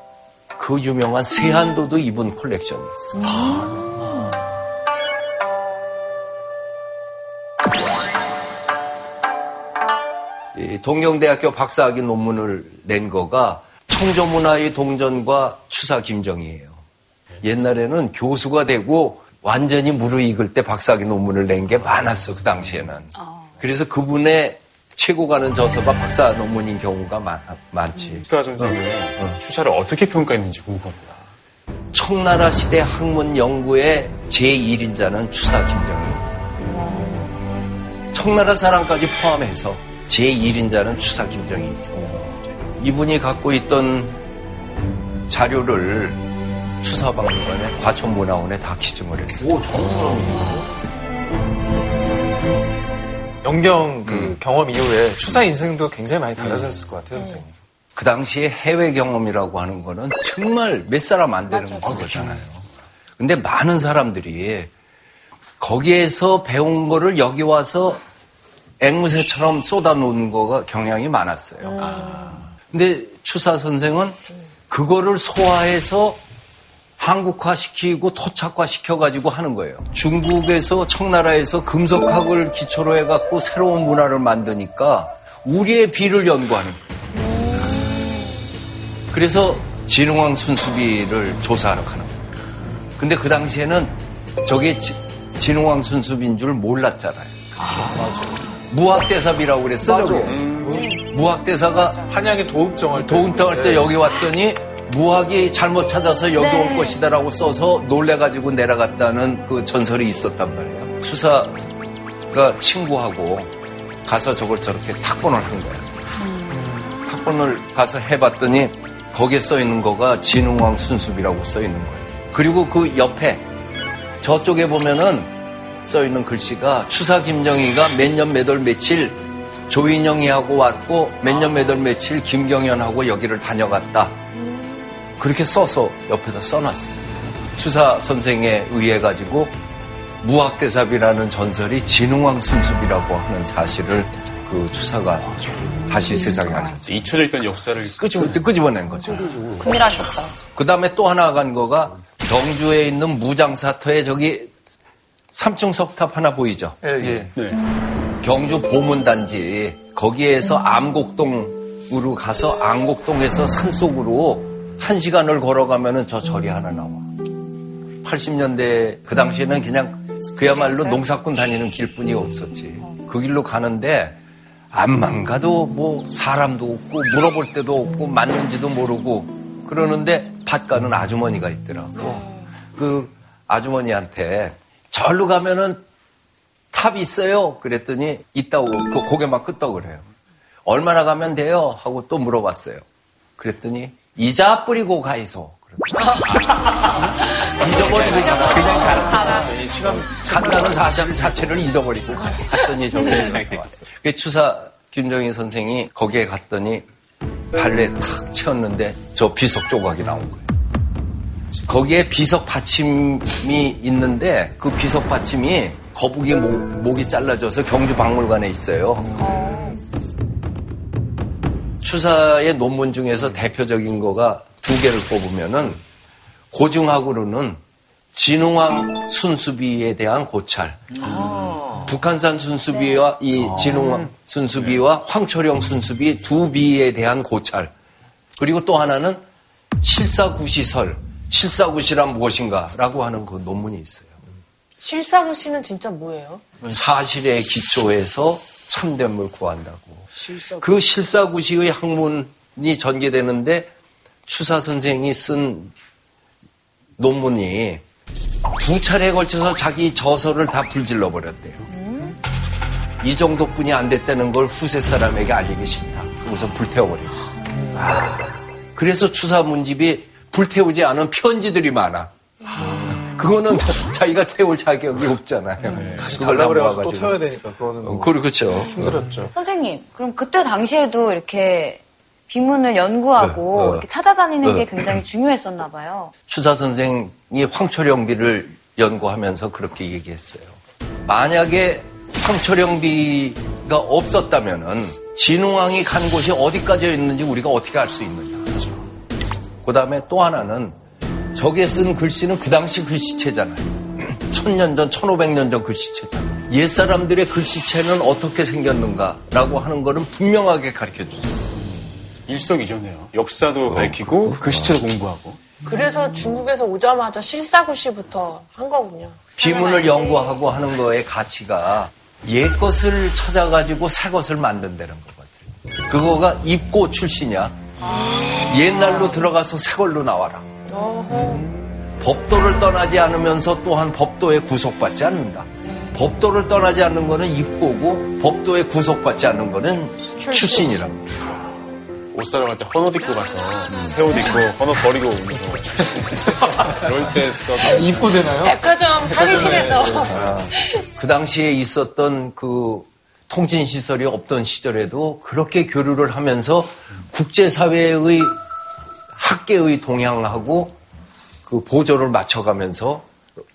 그 유명한 세한도도 이분 컬렉션이 있어요. 이 동경대학교 박사학위 논문을 낸 거가 청조문화의 동점과 추사 김정희예요. 옛날에는 교수가 되고 완전히 무르익을 때 박사학위 논문을 낸 게 많았어 그 당시에는. 그래서 그분의 최고 가는 저서가 박사 논문인 경우가 많, 많지. 추사 선생님의 추사를 어떻게 평가했는지 궁금합니다. 청나라 시대 학문 연구의 제1인자는 추사 김정일. 청나라 사람까지 포함해서 제1인자는 추사 김정일. 이분이 갖고 있던 자료를 추사박물관에 과천문화원에 다 기증을 했어요. 오, 영경 그 경험 이후에 추사 인생도 굉장히 많이 달라졌을 것 같아요, 선생님. 그 당시에 해외 경험이라고 하는 거는 정말 몇 사람 안 되는 거잖아요. 근데 많은 사람들이 거기에서 배운 거를 여기 와서 앵무새처럼 쏟아놓은 거가 경향이 많았어요. 근데 추사 선생은 그거를 소화해서 한국화 시키고 토착화 시켜가지고 하는 거예요. 중국에서 청나라에서 금속학을 기초로 해갖고 새로운 문화를 만드니까 우리의 비를 연구하는 거예요. 그래서 진흥왕 순수비를 조사하러 가는 거예요. 근데 그 당시에는 저게 지- 진흥왕 순수비인 줄 몰랐잖아요. 무학대사비라고 그랬어, 저게. 무학대사가 한양의 도읍정을 도운탕할 때 여기 왔더니 무학이 잘못 찾아서 여기 올 것이다라고 써서 놀래가지고 내려갔다는 그 전설이 있었단 말이에요. 수사가 친구하고 가서 저걸 저렇게 탁본을 한 거야. 탁본을 가서 해봤더니 거기에 써 있는 거가 진흥왕 순수비라고 써 있는 거예요. 그리고 그 옆에 저쪽에 보면은 써 있는 글씨가 추사 김정희가 몇 년 몇 월 며칠 조인영이하고 왔고 몇 년 몇 월 며칠 김경현하고 여기를 다녀갔다. 그렇게 써서 옆에다 써놨어요. 추사 선생에 의해 가지고 무학대삽이라는 전설이 진흥왕 순습이라고 하는 사실을 그 추사가 다시 세상에 알렸죠. 잊혀져 있던 역사를 끄집어 끄집어낸 거죠. 큰일 하셨다. 그 다음에 또 하나 간 거가 경주에 있는 무장사터에 저기 3층 석탑 하나 보이죠? 예. 경주 보문단지 거기에서 암곡동으로 가서 암곡동에서 산속으로 한 시간을 걸어가면은 저 절이 하나 나와. 80년대 그 당시에는 그냥 그야말로 농사꾼 다니는 길뿐이 없었지. 그 길로 가는데 암만 가도 뭐 사람도 없고 물어볼 데도 없고 맞는지도 모르고 그러는데 밭 가는 아주머니가 있더라고. 그 아주머니한테 절로 가면은 탑이 있어요. 그랬더니 있다고 그 고개만 끄덕 그래요. 얼마나 가면 돼요? 하고 또 물어봤어요. 그랬더니 이자 뿌리고 가이소. 잊어버리고 가라. 그냥 가라. 간다는 사실 자체를 잊어버리고 갔더니 저기에서 왔어. 그 추사 김정희 선생이 거기에 갔더니 발레 탁 채웠는데 저 비석 조각이 나온 거예요. 거기에 비석 받침이 있는데 그 비석 받침이 거북이 목, 목이 잘라져서 경주 박물관에 있어요. 추사의 논문 중에서 대표적인 거가 두 개를 뽑으면은 고증학으로는 진흥왕 순수비에 대한 고찰. 북한산 순수비와 이 진흥왕 순수비와 황초령 순수비 두 비에 대한 고찰. 그리고 또 하나는 실사구시설. 실사구시란 무엇인가라고 하는 그 논문이 있어요. 실사구 씨는 진짜 뭐예요? 사실에 기초해서 참됨을 구한다고. 그 실사구시의 학문이 전개되는데 추사 선생이 쓴 논문이 두 차례에 걸쳐서 자기 저서를 다 불질러 버렸대요. 이 정도뿐이 안 됐다는 걸 후세 사람에게 알리기 싫다. 우선 불태워버려. 그래서 추사 문집이 불태우지 않은 편지들이 많아. 그거는 자기가 태울 자격이 없잖아요. 다시 그걸 달라 다 그래가지고 또. 태워야 되니까 그거는 어, 그렇죠. 힘들었죠. 선생님, 그럼 그때 당시에도 이렇게 비문을 연구하고 네, 어. 이렇게 찾아다니는 네. 게 굉장히 중요했었나 봐요. 추사 선생이 황초령비를 연구하면서 그렇게 얘기했어요. 만약에 황초령비가 없었다면은 진흥왕이 간 곳이 어디까지 있는지 우리가 어떻게 알 수 있느냐. 그 다음에 또 하나는 저게 쓴 글씨는 그 당시 글씨체잖아요. 천년 전, 천오백 년 전 글씨체잖아요. 옛 사람들의 글씨체는 어떻게 생겼는가라고 하는 거는 분명하게 가르쳐 주죠. 일석이조네요. 역사도 밝히고 글씨체도 공부하고. 그래서 중국에서 오자마자 실사구 씨부터 한 거군요. 비문을. 연구하고 하는 거의 가치가 옛 것을 찾아가지고 새 것을 만든다는 것 같아요. 그거가 입고 출신이야. 옛날로 들어가서 새 걸로 나와라. 법도를 떠나지 않으면서 또한 법도에 구속받지 않는다. 법도를 떠나지 않는 거는 입고고 법도에 구속받지 않는 거는 출신이랍니다. 옷 사러 갈때 헌옷 입고 가서 새 옷 입고 헌옷 버리고 오는 거. 그럴 때 써. 입고 되나요? 백화점 탈의실에서 그 당시에 있었던 그 통신 시설이 없던 시절에도 그렇게 교류를 하면서 국제 사회의 학계의 동향하고 그 보조를 맞춰가면서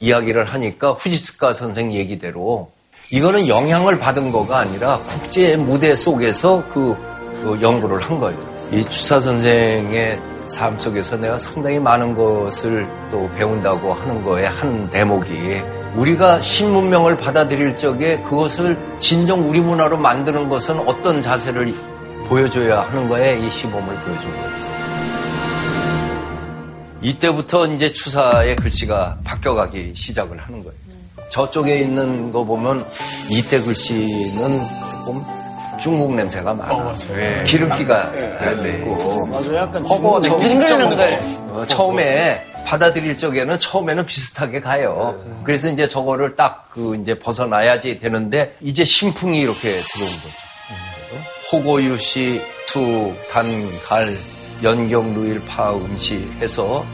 이야기를 하니까 후지스카 선생 얘기대로 이거는 영향을 받은 거가 아니라 국제 무대 속에서 그, 그 연구를 한 거예요. 이 추사 선생의 삶 속에서 내가 상당히 많은 것을 또 배운다고 하는 거에 한 대목이 우리가 신문명을 받아들일 적에 그것을 진정 우리 문화로 만드는 것은 어떤 자세를 보여줘야 하는 거에 이 시범을 보여준 거였어요. 이때부터 이제 추사의 글씨가 바뀌어가기 시작을 하는 거예요. 저쪽에 있는 거 보면 이때 글씨는 조금 중국 냄새가 많아. 기름기가 있고. 맞아요. 약간 허거 중국의 느낌. 어, 처음에 받아들일 적에는 처음에는 비슷하게 가요. 그래서 이제 저거를 딱 그 이제 벗어나야지 되는데 이제 심풍이 이렇게 들어온 거죠. 호고유시, 수, 단, 갈, 연경, 루일, 파, 음시 해서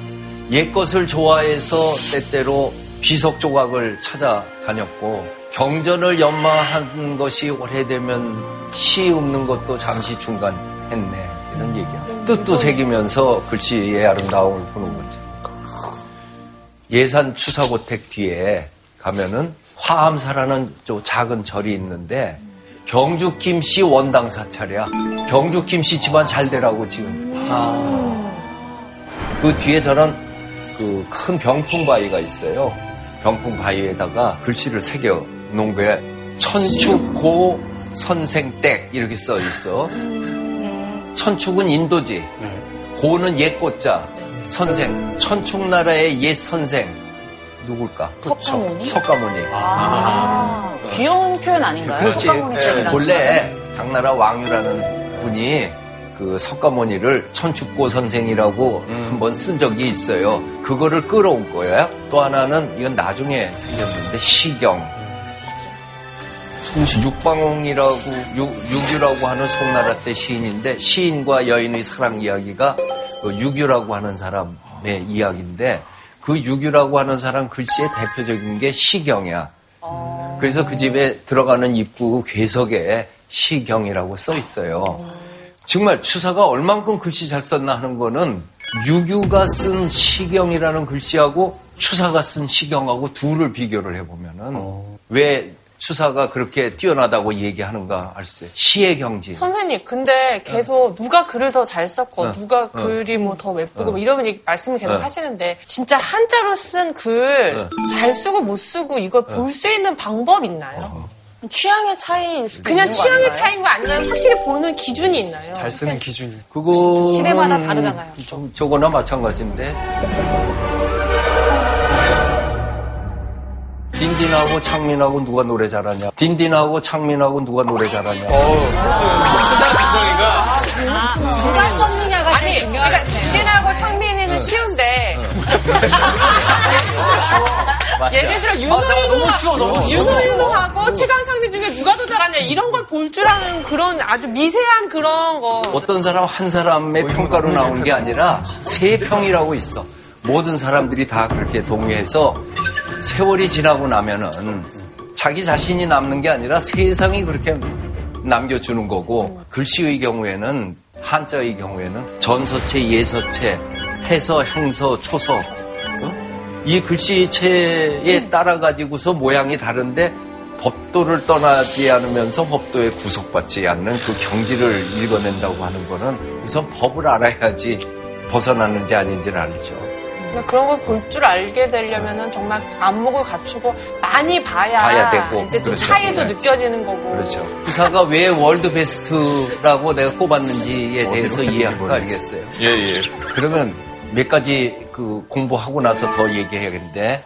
옛 것을 좋아해서 때때로 비석 조각을 찾아다녔고 경전을 연마한 것이 오래되면 시 읊는 것도 잠시 중간 했네 이런 얘기야. 뜻도 새기면서 글씨의 아름다움을 보는 거죠. 예산 추사고택 뒤에 가면은 화암사라는 좀 작은 절이 있는데 경주 김씨 원당 사찰이야. 경주 김씨 집안 잘 되라고 지금. 그 뒤에 저는 그 큰 병풍 바위가 있어요. 병풍 바위에다가 글씨를 새겨 놓은 거에 천축고 선생댁 이렇게 써 있어. 천축은 인도지. 고는 옛 꽃자. 선생. 천축 나라의 옛 선생. 누굴까? 석가모니? 석가모니. 아, 귀여운 표현 아닌가요? 그렇지. 집이라는 원래 당나라 왕유라는 분이 그 석가모니를 천축고 선생이라고 한번 쓴 적이 있어요. 그거를 끌어온 거예요. 또 하나는 이건 나중에 생겼는데 시경. 육방홍이라고 육, 육유라고 하는 송나라 때 시인인데 시인과 여인의 사랑 이야기가 그 육유라고 하는 사람의 이야기인데 그 육유라고 하는 사람 글씨의 대표적인 게 시경이야. 그래서 그 집에 들어가는 입구 괴석에 시경이라고 써 있어요. 정말 추사가 얼만큼 글씨 잘 썼나 하는 거는 유규가 쓴 시경이라는 글씨하고 추사가 쓴 시경하고 둘을 비교를 해보면은 왜 추사가 그렇게 뛰어나다고 얘기하는가 알수 있어요. 시의 경지. 선생님, 근데 계속 누가 글을 더 잘 썼고, 어. 누가 어. 글이 뭐 더 예쁘고, 뭐 얘기- 말씀을 계속 어. 하시는데, 진짜 한자로 쓴 글, 잘 쓰고 못 쓰고, 이걸 볼 수 있는 방법 있나요? 취향의 차이일 수도 그냥 취향의? 차이인 거 아니면 확실히 보는 기준이 있나요? 잘 쓰는 기준이. 그거 시대마다 다르잖아요. 저거나 마찬가지인데. 딘딘하고 창민하고 누가 노래 잘하냐? 딘딘하고 창민하고 누가 노래 잘하냐? 수상 감정이가 누가 썼느냐가 아니, 그러니까 딘딘하고 창빈이는 쉬운데, 예를 들어 윤호윤호 윤호윤호하고 최강창빈 중에 누가 더 잘하냐 이런 걸 볼 줄 아는 그런 아주 미세한 그런 거. 어떤 사람 한 사람의 평가로 나오는 게 아니라 세 평이라고 있어. 모든 사람들이 다 그렇게 동의해서 세월이 지나고 나면은 자기 자신이 남는 게 아니라 세상이 그렇게 남겨주는 거고 글씨의 경우에는 한자의 경우에는 전서체, 예서체, 해서, 행서, 초서 어? 이 글씨체에 따라 가지고서 모양이 다른데 법도를 떠나지 않으면서 법도에 구속받지 않는 그 경지를 읽어낸다고 하는 거는 우선 법을 알아야지 벗어나는지 아닌지를 알죠. 그러니까 그런 걸 볼 줄 알게 되려면은 정말 안목을 갖추고 많이 봐야, 봐야 되고, 이제 좀 그렇죠. 차이도 네. 느껴지는 거고. 그렇죠. 부사가 왜 월드 베스트라고 내가 꼽았는지에 대해서 이해하고 알겠어요. 예, 예. 그러면 몇 가지 그 공부하고 나서 더 얘기해야겠는데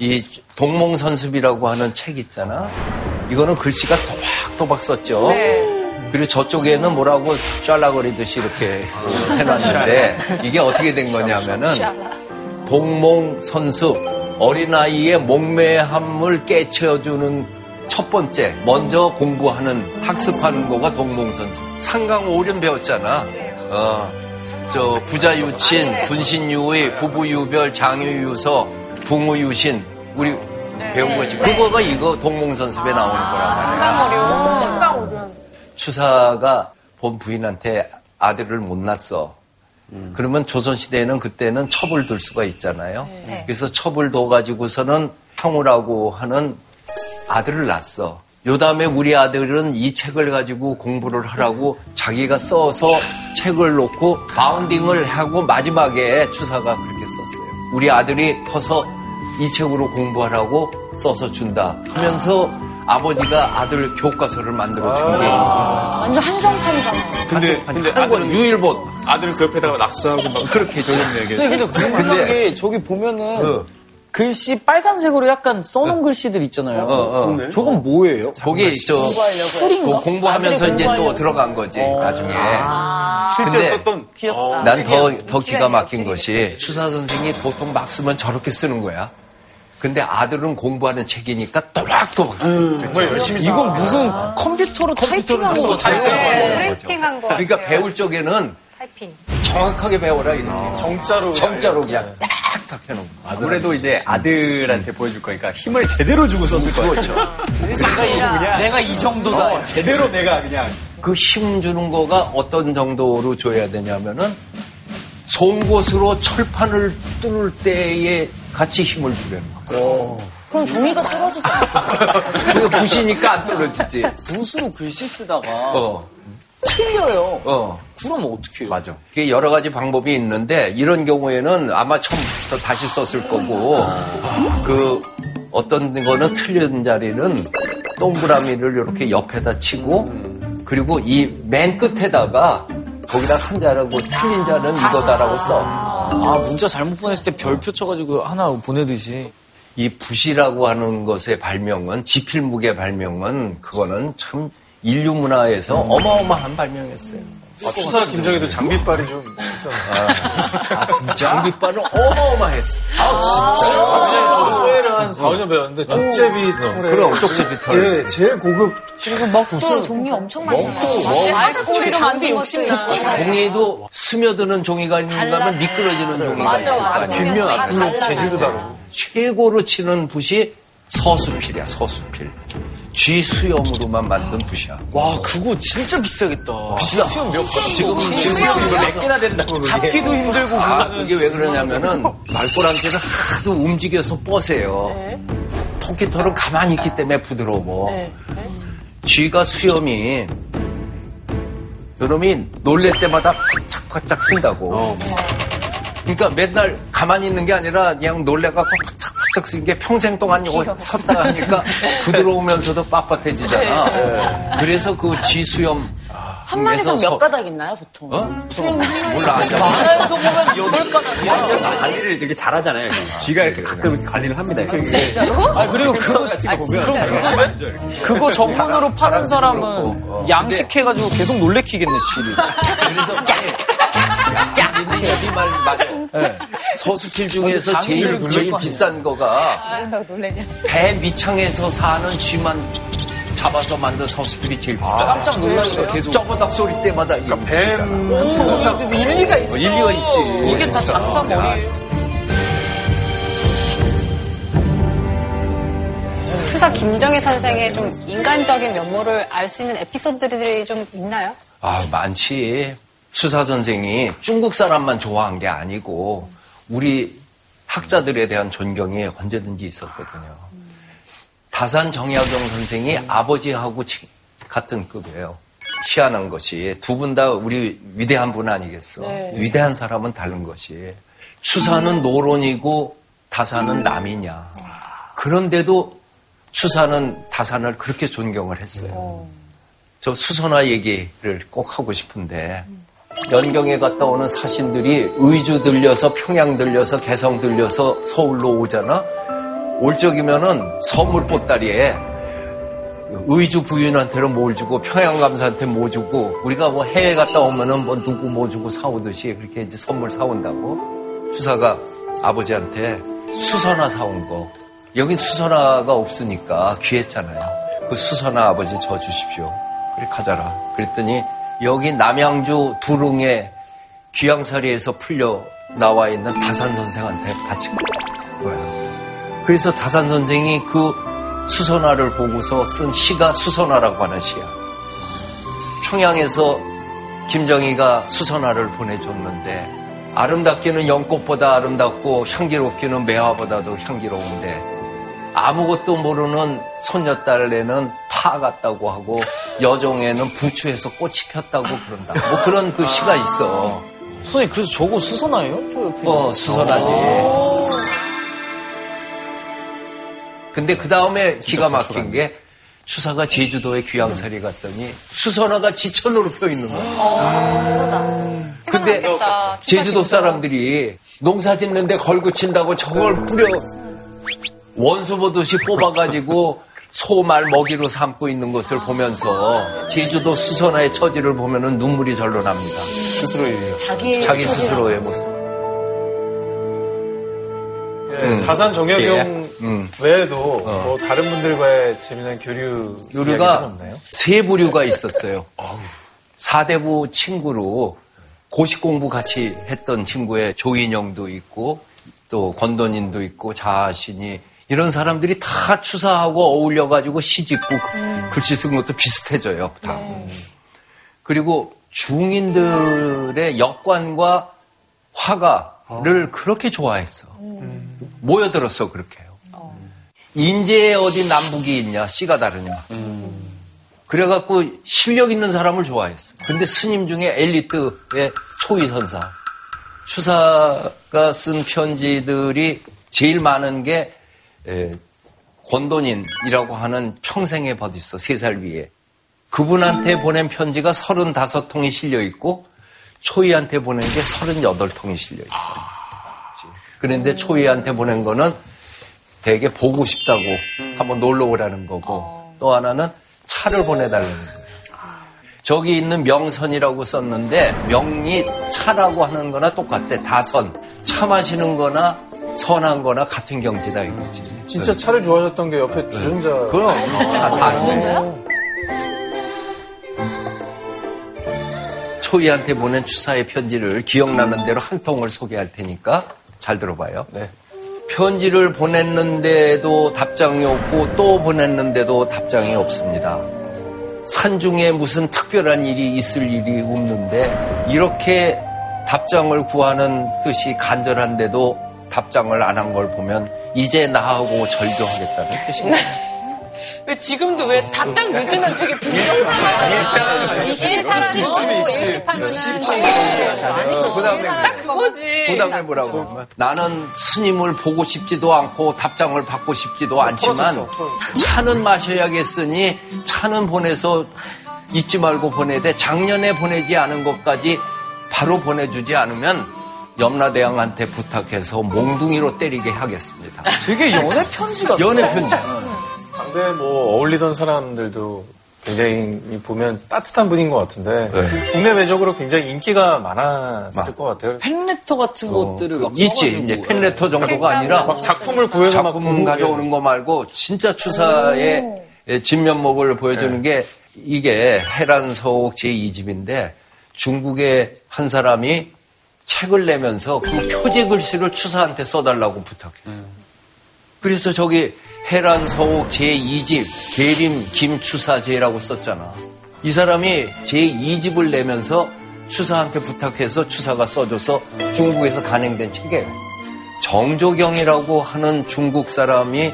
이 동몽 선습이라고 하는 책 있잖아. 이거는 글씨가 또박또박 썼죠. 네. 그리고 저쪽에는 뭐라고 짤라거리듯이 이렇게 해놨는데 이게 어떻게 된 거냐면은 동몽 선습 어린아이의 목매함을 깨쳐주는 첫 번째 먼저 공부하는 학습하는 거가 동몽선습 상강 오륜 배웠잖아. 어, 저 부자 유친 군신유의 부부 유별 장유 유서 붕우 유신 우리 배운 거지. 그거가 이거 동몽 선습에 나오는 거란 말이야 상강오류. 상강오류. 추사가 본 부인한테 아들을 못 낳았어. 그러면 조선시대에는 그때는 첩을 둘 수가 있잖아요. 그래서 첩을 둬가지고서는 형우라고 하는 아들을 낳았어. 요 다음에 우리 아들은 이 책을 가지고 공부를 하라고 자기가 써서 책을 놓고 바운딩을 하고 마지막에 추사가 그렇게 썼어요. 우리 아들이 커서 이 책으로 공부하라고 써서 준다 하면서 아 버지가 아들 교과서를 만들어 준 게 완전 한정판이잖아요. 근데, 근데 한권 아들은, 유일본 아들은 그 옆에다가 낙서하고 막 그렇게 돌림 선생님, 얘기했지. 근데 궁금한 게 저기 보면은 어. 글씨 빨간색으로 약간 써놓은 글씨들 있잖아요. 어, 어. 저건 뭐예요? 거기 저그 공부하면서 이제 또 들어간 거지 나중에. 실제로 근데 썼던 귀엽다. 난더더 기가 막힌 것이 추사 선생이 보통 막 쓰면 저렇게 쓰는 거야. 근데 아들은 공부하는 책이니까 또박또박. 정말 열심히 써. 이건 무슨 컴퓨터로 타이핑한 거 같아요. 네, 프린팅한 거. 그러니까 배울 적에는 타이핑. 정확하게 배워라 이거지. 정자로 정자로 그냥 딱딱 해놓은 거. 아무래도 이제 아들한테 보여줄 거니까 힘을 제대로 주고 썼을 거예요. 그렇죠. 내가 이, 내가 이 정도다. 제대로 내가 그냥 그 힘 주는 거가 어떤 정도로 줘야 되냐면은 송곳으로 철판을 뚫을 때에 같이 힘을 주려는 거. 그럼 종이가 떨어지잖아. 그거 부시니까 안 떨어지지. 붓으로 글씨 쓰다가 어, 틀려요. 어. 그러면 어떻게 해요? 맞아. 그게 여러 가지 방법이 있는데 이런 경우에는 아마 처음부터 다시 썼을 거고 그 어떤 거는 틀린 자리는 동그라미를 이렇게 옆에다 치고 그리고 이 맨 끝에다가 거기다 한 자라고 틀린 자는 이거다라고 써. 아, 문자 잘못 보냈을 때 별표 쳐가지고 하나 보내듯이. 이 붓이라고 하는 것의 발명은 지필묵의 발명은 그거는 참 인류 문화에서 어마어마한 발명이었어요. 아, 추사 김정희도 장비빨이 좀 있었나. 아 진짜? 장비빨은 어마어마했어. 아, 왜냐면 저도 서예를 한 4, 5년 배웠는데 쪽제비 털에 그럼 쪽제비 털. 예, 제일 고급 그리고 먹도 종류 엄청 많잖아요. 알코올이 장비 욕심나. 종이도 스며드는 종이가 있는가 하면 미끄러지는 종이가 맞아, 거 맞아. 아니에요. 뒷면 재질도 맞아. 다르고. 최고로 치는 붓이 서수필이야, 서수필. 쥐 수염으로만 만든 붓이야. 와, 그거 진짜 비싸겠다. 수염 몇 번? 지금 지금 이거 몇 개나 된다고. 잡기도 힘들고, 아. 그게 왜 그러냐면은 말꼬랑개를 하도 움직여서 뻗어요. 토끼털은 가만히 있기 때문에 부드러워. 네. 쥐가 수염이 요놈이 놀랄 때마다 화짝화짝 쓴다고. 그러니까 맨날 가만히 있는 게 아니라 그냥 놀래갖고 화짝화짝 쓴게 평생 동안 이거 섰다가 하니까 부드러우면서도 빳빳해지잖아. 그래서 그쥐 수염 한 마리당 중에서 몇 가닥 있나요, 보통? 어? 수염 한 마리. 몰라 안 잡아. 만화에서 보면 여덟 가닥이야. 관리를 이렇게 잘하잖아요. 쥐가 이렇게 가끔 관리를 합니다. 아, 그리고 그거, 그거 전문으로 파는 사람은 양식해가지고 계속 놀래키겠네, 쥐를. 그래서 야, 근데 여기 말 맞아. 서수필 중에서 장기를 제일 제일. 비싼 거가 배 밑창에서 사는 쥐만 잡아서 만든 서수필이 제일 비싸. 깜짝 거 계속. 쩌버닥 소리 때마다 이게 뱀 일리가 있어. 어, 일리가 있지. 이게 다 장사 머리예요. 추사 김정희 선생의 좀 인간적인 면모를 알 수 있는 에피소드들이 좀 있나요? 아, 많지. 수사 선생이 중국 사람만 좋아한 게 아니고 우리 학자들에 대한 존경이 언제든지 있었거든요. 다산 정약용 선생이 아버지하고 치- 같은 급이에요. 희한한 것이 두 분 다 우리 위대한 분 아니겠어. 네. 위대한 사람은 다른 것이 추사는 노론이고 다산은 남이냐. 그런데도 추사는 다산을 그렇게 존경을 했어요. 저 수선화 얘기를 꼭 하고 싶은데 연경에 갔다 오는 사신들이 의주 들려서 평양 들려서 개성 들려서 서울로 오잖아. 올 적이면은 서물 보따리에 의주 부인한테는 뭘 주고 평양 감사한테 뭐 주고 우리가 뭐 해외 갔다 오면은 뭐 누구 뭐 주고 사오듯이 그렇게 이제 선물 사온다고 추사가 아버지한테 수선화 사온 거 여긴 수선화가 없으니까 귀했잖아요. 그 수선화 아버지 저 주십시오. 그래 가자라. 그랬더니 여기 남양주 두릉에 귀양사리에서 풀려 나와 있는 다산 선생한테 바친 거야. 그래서 다산 선생이 그 수선화를 보고서 쓴 시가 수선화라고 하는 시야. 평양에서 김정희가 수선화를 보내줬는데 아름답기는 연꽃보다 아름답고 향기롭기는 매화보다도 향기로운데 아무것도 모르는 손녀딸에는 파 같다고 하고 여종에는 부추에서 꽃이 폈다고 그런다. 뭐 그런 그 시가 있어. 선생님, 그래서 저거 수선화예요? 저 옆에. 어, 수선화지. 근데 그 다음에 기가 막힌 게 추사가 제주도에 귀양살이 갔더니 수선화가 지천으로 펴 있는 거야. 근데 생각났겠다. 제주도 사람들이 농사 짓는데 걸고 친다고 저걸 뿌려 원수 보듯이 뽑아가지고 소말 먹이로 삼고 있는 것을 보면서 제주도 수선화의 처지를 보면은 눈물이 절로 납니다. 스스로의 자기 자기 스스로의 모습. 예, 다산 정약용 음. 외에도 뭐 다른 분들과의 재미난 교류 없나요? 세 부류가 있었어요. 사대부 친구로 고시 공부 같이 했던 친구의 조인영도 있고 또 권돈인도 있고 자신이 이런 사람들이 다 추사하고 어울려가지고 시집고 글씨 쓴 것도 비슷해져요. 다. 그리고 중인들의 역관과 화가를 그렇게 좋아했어. 모여들었어 그렇게요. 인제에 어디 남북이 있냐 씨가 다르냐. 그래갖고 실력 있는 사람을 좋아했어. 근데 스님 중에 엘리트의 초위선사. 추사가 쓴 편지들이 제일 많은 게 에, 권돈인이라고 하는 평생의 벗 있어. 세살 위에. 그분한테 보낸 편지가 35통이 실려 있고 초이한테 보낸 게 38통이 실려 있어. 그런데 초이한테 보낸 거는 되게 보고 싶다고 한번 놀러 오라는 거고 또 하나는 차를 보내달라는 거예요. 저기 있는 명선이라고 썼는데 명이 차라고 하는 거나 똑같대. 다선. 차 마시는 거나 선한 거나 같은 경지다 이거지. 진짜 차를 좋아하셨던 게 옆에 주전자 그럼 다, 다 아시네. 초이한테 보낸 추사의 편지를 기억나는 대로 한 통을 소개할 테니까 잘 들어봐요. 네. 편지를 보냈는데도 답장이 없고 또 보냈는데도 답장이 없습니다. 산중에 무슨 특별한 일이 있을 일이 없는데 이렇게 답장을 구하는 뜻이 간절한데도 답장을 안 한 걸 보면 이제 나하고 절교하겠다는 뜻입니다. 왜 지금도 왜 답장 늦으면 되게 불정상하잖아. 이게 사람이고 일시판은 그 다음에 딱 그거지. 그 다음에 뭐라고 나는 스님을 보고 싶지도 않고 답장을 받고 싶지도 않지만 차는 마셔야겠으니 차는 보내서 잊지 말고 보내야 돼. 작년에 보내지 않은 것까지 바로 보내주지 않으면 염라대왕한테 부탁해서 몽둥이로 때리게 하겠습니다. 되게 연애 편지 같아. 연애 편지. 상대 뭐 어울리던 사람들도 굉장히 보면 따뜻한 분인 것 같은데 네. 국내 외적으로 굉장히 인기가 많았을 것 같아요. 팬레터 같은 것들을 막 있지. 이제 팬레터 정도가 아니라 막 작품을 구해서 막 작품 가져오는 거 말고 진짜 추사의 진면목을 보여주는 게 이게 해란서옥 제2집인데 중국의 한 사람이 책을 내면서 그 표지 글씨를 추사한테 써달라고 부탁했어. 그래서 저기 해란 서옥 제2집 계림 김추사제라고 썼잖아. 이 사람이 제2집을 내면서 추사한테 부탁해서 추사가 써줘서 중국에서 간행된 책이에요. 정조경이라고 하는 중국 사람이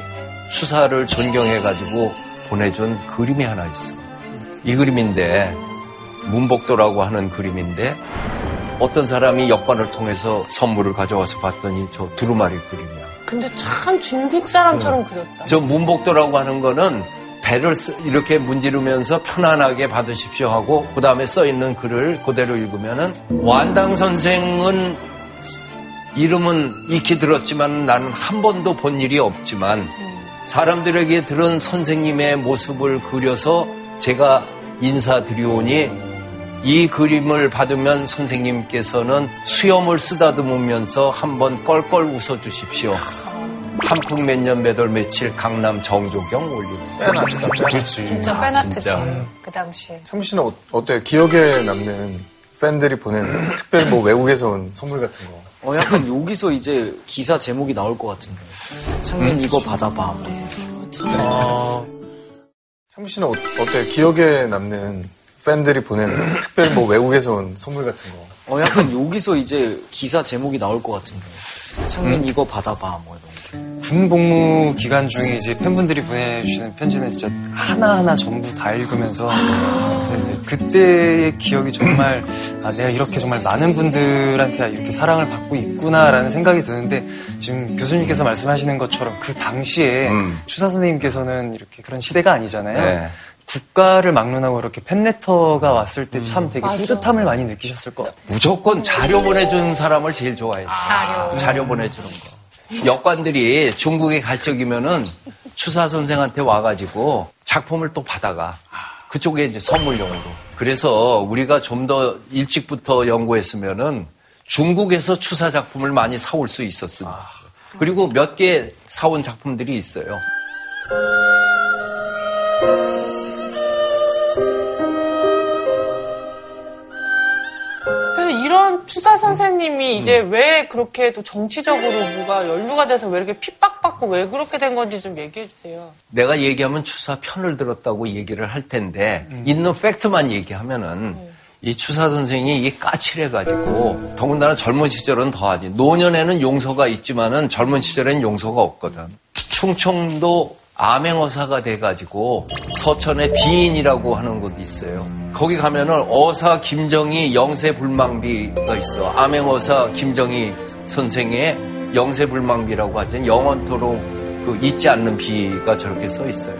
추사를 존경해가지고 보내준 그림이 하나 있어. 이 그림인데 문복도라고 하는 그림인데 어떤 사람이 역관을 통해서 선물을 가져와서 봤더니 저 두루마리 그림이야. 근데 참 중국 사람처럼 그렸다. 저 문복도라고 하는 거는 배를 쓰- 이렇게 문지르면서 편안하게 받으십시오 하고 그 다음에 써 있는 글을 그대로 읽으면은 완당 선생은 이름은 익히 들었지만 나는 한 번도 본 일이 없지만 사람들에게 들은 선생님의 모습을 그려서 제가 인사드리오니 이 그림을 받으면 선생님께서는 수염을 쓰다듬으면서 한번 껄껄 웃어 주십시오. 한풍 몇 년 몇 월 며칠 강남 정조경 올리는 팬아트다, 그렇지. 진짜 팬아트지. 그 당시에. 현미 씨는 어, 어때요? 기억에 남는 팬들이 보낸 특별히 뭐 외국에서 온 선물 같은 거. 어, 약간 여기서 이제 기사 제목이 나올 것 같은데. 창민 이거 받아봐. 뭐. 현미 씨는 어, 어때요? 기억에 남는 팬들이 보낸 특별히 뭐 외국에서 온 선물 같은 거. 어, 약간 여기서 이제 기사 제목이 나올 것 같은데. 창민 이거 받아봐. 뭐 이런 거. 군 복무 기간 중에 이제 팬분들이 보내주시는 편지는 진짜 하나하나 전부 다 읽으면서 네, 네, 그때의 기억이 정말 아, 내가 이렇게 정말 많은 분들한테 이렇게 사랑을 받고 있구나라는 생각이 드는데 지금 교수님께서 말씀하시는 것처럼 그 당시에 음. 추사 선생님께서는 이렇게 그런 시대가 아니잖아요. 네. 국가를 막론하고 이렇게 팬레터가 왔을 때 참 되게 맞아. 뿌듯함을 많이 느끼셨을 것 같아요. 무조건 자료 보내준 사람을 제일 좋아했어요. 자료. 자료 보내주는 거. 역관들이 중국에 갈 적이면은 추사 선생한테 와가지고 작품을 또 받아가. 그쪽에 이제 선물용으로. 그래서 우리가 좀 더 일찍부터 연구했으면은 중국에서 추사 작품을 많이 사올 수 있었습니다. 그리고 몇 개 사온 작품들이 있어요. 추사 선생님이 이제 왜 그렇게 또 정치적으로 뭐가 연루가 돼서 왜 이렇게 핍박받고 왜 그렇게 된 건지 좀 얘기해 주세요. 내가 얘기하면 추사 편을 들었다고 얘기를 할 텐데 있는 팩트만 얘기하면은 이 추사 선생이 이 까칠해가지고 더군다나 젊은 시절은 더하지 노년에는 용서가 있지만은 젊은 시절엔 용서가 없거든. 충청도 암행어사가 돼가지고 서천에 비인이라고 하는 곳이 있어요. 거기 가면은 어사 김정희 영세불망비가 있어. 암행어사 김정희 선생의 영세불망비라고 하죠. 영원토록 그 잊지 않는 비가 저렇게 써 있어요.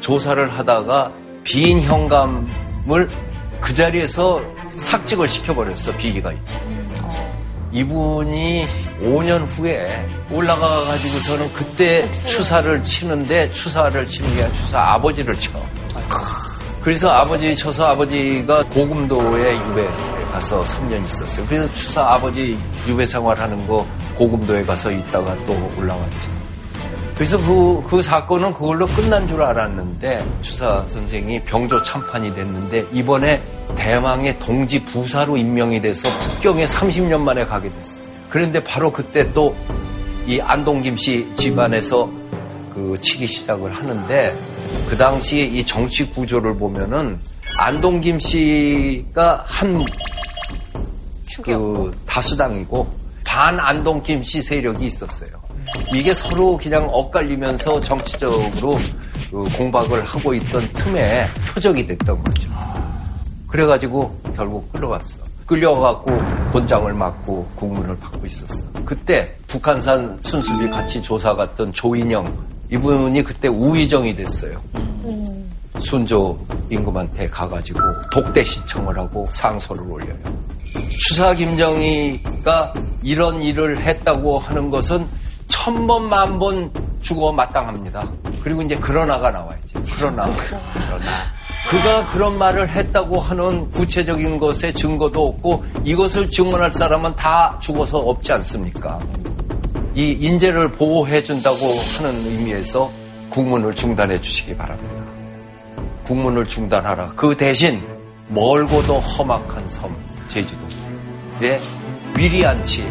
조사를 하다가 비인 현감을 그 자리에서 삭직을 시켜버렸어. 비위가 있고. 이분이 5년 후에 올라가가지고서는 그때 추사를 치는데 추사를 치는 게 아니라 추사 아버지를 쳐. 그래서 아버지 쳐서 아버지가 고금도에 유배에 가서 3년 있었어요. 그래서 추사 아버지 유배 생활하는 거 고금도에 가서 있다가 또 올라왔죠. 그래서 그, 그 사건은 그걸로 끝난 줄 알았는데 추사 선생이 병조 참판이 됐는데 이번에 대망의 동지 부사로 임명이 돼서 북경에 30년 만에 가게 됐어요. 그런데 바로 그때 또 이 안동김 씨 집안에서 그 치기 시작을 하는데 그 당시 이 정치 구조를 보면은 안동김 씨가 한 그 다수당이고 반 안동김 씨 세력이 있었어요. 이게 서로 그냥 엇갈리면서 정치적으로 그 공박을 하고 있던 틈에 표적이 됐던 거죠. 그래가지고 결국 끌려갔어. 끌려가고 곤장을 맞고 국문을 받고 있었어. 그때 북한산 순수비 같이 조사 갔던 조인영 이분이 그때 우의정이 됐어요. 순조 임금한테 가가지고 독대 신청을 하고 상소를 올려요. 추사 김정희가 이런 일을 했다고 하는 것은 천 번 만 번 죽어 마땅합니다. 그리고 이제 그러나가 나와야지. 그러나. 그러나. 그가 그런 말을 했다고 하는 구체적인 것의 증거도 없고 이것을 증언할 사람은 다 죽어서 없지 않습니까? 이 인재를 보호해 준다고 하는 의미에서 국문을 중단해 주시기 바랍니다. 국문을 중단하라. 그 대신 멀고도 험악한 섬 제주도. 네, 위리안치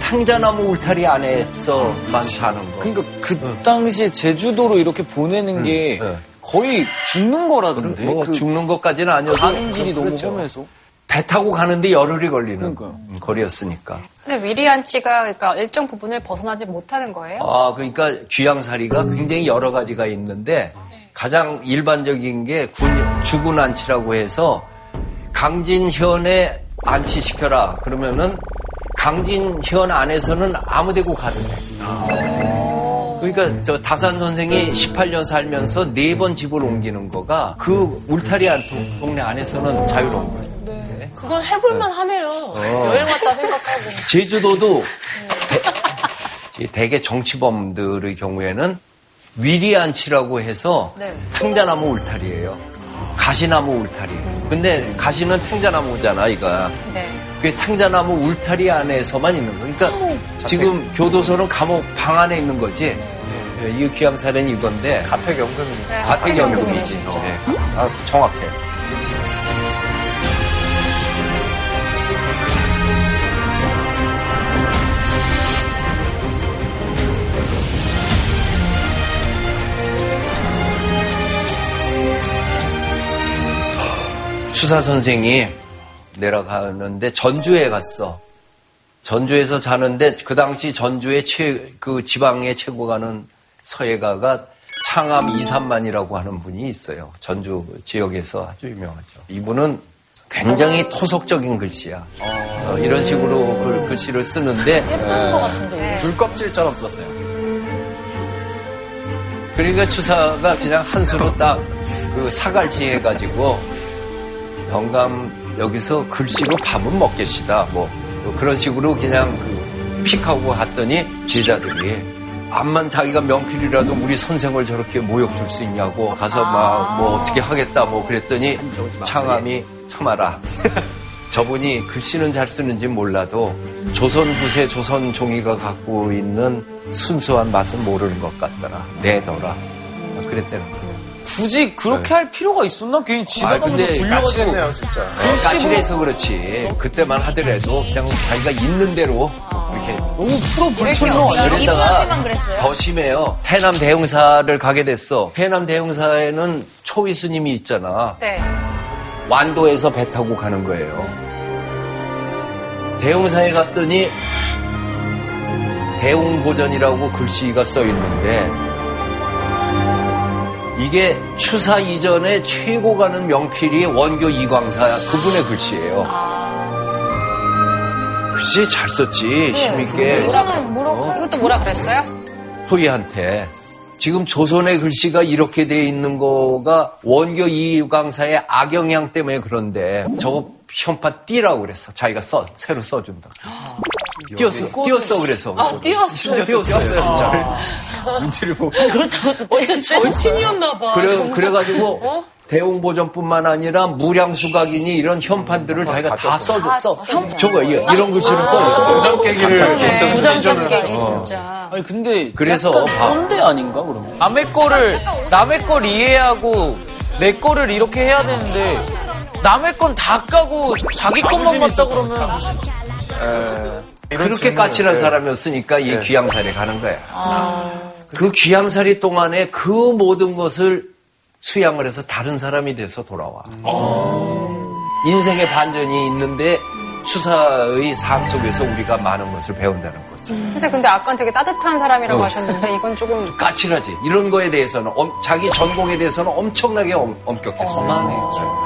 탕자나무 울타리 안에서만 사는 거. 그러니까 그 당시에 제주도로 이렇게 보내는 게 네. 거의 죽는 거라던데. 뭐 그 죽는 것까지는 아니어도 가는 길이 너무 그렇죠. 험해서. 배 타고 가는데 열흘이 걸리는 그러니까요. 음, 거리였으니까. 근데 위리안치가 그러니까 일정 부분을 벗어나지 못하는 거예요? 아, 그러니까 귀양살이가 굉장히 여러 가지가 있는데 가장 일반적인 게 군, 죽은 안치라고 해서 강진현에 안치시켜라. 그러면은 강진현 안에서는 아무 데고 가도 돼. 그러니까 저 다산 선생이 18년 살면서 네 번 집을 옮기는 거가 그 울타리 안 동- 동네 안에서는 자유로운 거예요. 네. 그건 해볼만 하네요. 여행 왔다 생각하고. 제주도도 대, 개 정치범들의 경우에는 위리안치라고 해서 네. 탕자나무 울타리예요. 가시나무 울타리예요. 근데 가시는 탕자나무잖아, 이거. 네. 그 탕자나무 울타리 안에서만 있는 거. 그러니까 지금 교도소는 감옥 방 안에 있는 거지. 예, 이 귀양살은 이건데 가택연금이네. 네, 가택연금이지. 예, 아, 정확해. 추사 선생이 내려가는데 전주에 갔어. 전주에서 자는데 그 당시 전주의 최, 그 지방의 최고 가는 서예가가 창암 이삼만이라고 하는 분이 있어요. 전주 지역에서 아주 유명하죠. 이분은 굉장히 토속적인 글씨야. 어, 이런 식으로 글, 글씨를 쓰는데 예쁜 것 같은데. 줄껍질처럼 썼어요. 그러니까 추사가 그냥 한 수로 딱 그 사갈치 해가지고 영감 여기서 글씨로 밥은 먹겠시다 뭐 그런 식으로 그냥 그 픽하고 갔더니 제자들이 암만 자기가 명필이라도 우리 선생을 저렇게 모욕 줄 수 있냐고 가서 막 뭐 어떻게 하겠다 뭐 그랬더니 창암이 참아라. 저분이 글씨는 잘 쓰는지 몰라도 조선 구세 조선 종이가 갖고 있는 순수한 맛은 모르는 것 같더라. 내더라. 그랬다는 거예요. 굳이 그렇게 할 필요가 있었나? 괜히 집에 까칠했네요, 진짜. 까칠해서 그렇지. 그때만 하더라도 그냥 자기가 있는 대로 이렇게 너무 프로? 이분한테만 그랬다가? 더 심해요. 해남 대흥사를 가게 됐어. 해남 대흥사에는 초위스님이 있잖아. 네. 완도에서 배 타고 가는 거예요. 대흥사에 갔더니 대웅보전이라고 글씨가 써 있는데 이게 추사 이전에 최고 가는 명필이 원교 이광사 그분의 글씨예요. 글씨 잘 썼지 힘있게 뭐라, 뭐라, 이것도 뭐라 그랬어요? 후이한테 지금 조선의 글씨가 이렇게 돼 있는 거가 원교 이광사의 악영향 때문에 그런데 저거 현파 띄라고 그랬어. 자기가 써 새로 써준다. 띄었어, 띄었어 그래서. 아, 띄웠어요. 띄었어요. 눈치를 보고. 어째 절친이었나 봐. 그래 그래가지고 대웅보전뿐만 아니라 무량수각이니 이런 현판들을 자기가 다 써줘. 써. 저거 이- 이런 글씨를 써줬어요. 도장 깨기를 네, 어떤 우정전 깨기, 어. 진짜. 아니 근데 그래서 봐. 꼰대 아닌가 그러면? 남의 거를 남의 걸 이해하고 내 거를 이렇게 해야 되는데 남의 건 다 까고 자기 것만 맞다 그러면 그렇게 까칠한 사람이었으니까 이 귀양살에 가는 거야. 그 귀양살이 동안에 그 모든 것을 수양을 해서 다른 사람이 돼서 돌아와. 인생의 반전이 있는데 추사의 삶 속에서 우리가 많은 것을 배운다는 거지. 선생님, 근데 아까 되게 따뜻한 사람이라고 하셨는데, 이건 조금. 까칠하지. 이런 거에 대해서는 엄- 자기 전공에 대해서는 엄청나게 엄, 엄격했어.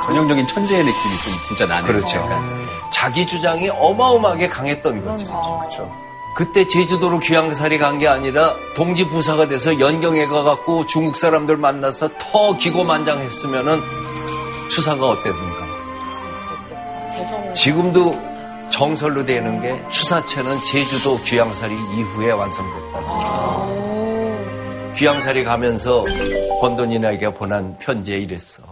전형적인 천재의 느낌이 좀 진짜 나네요. 그렇죠. 약간. 자기 주장이 어마어마하게 강했던 거죠. 그렇죠. 그때 제주도로 귀향살이 간 게 아니라 동지 부사가 돼서 연경에 가갖고 중국 사람들 만나서 더 기고만장했으면은 추사가 어땠는가. 지금도 정설로 되는 게 추사체는 제주도 귀향살이 이후에 완성됐다. 귀향살이 가면서 권돈이에게 보낸 편지에 이랬어.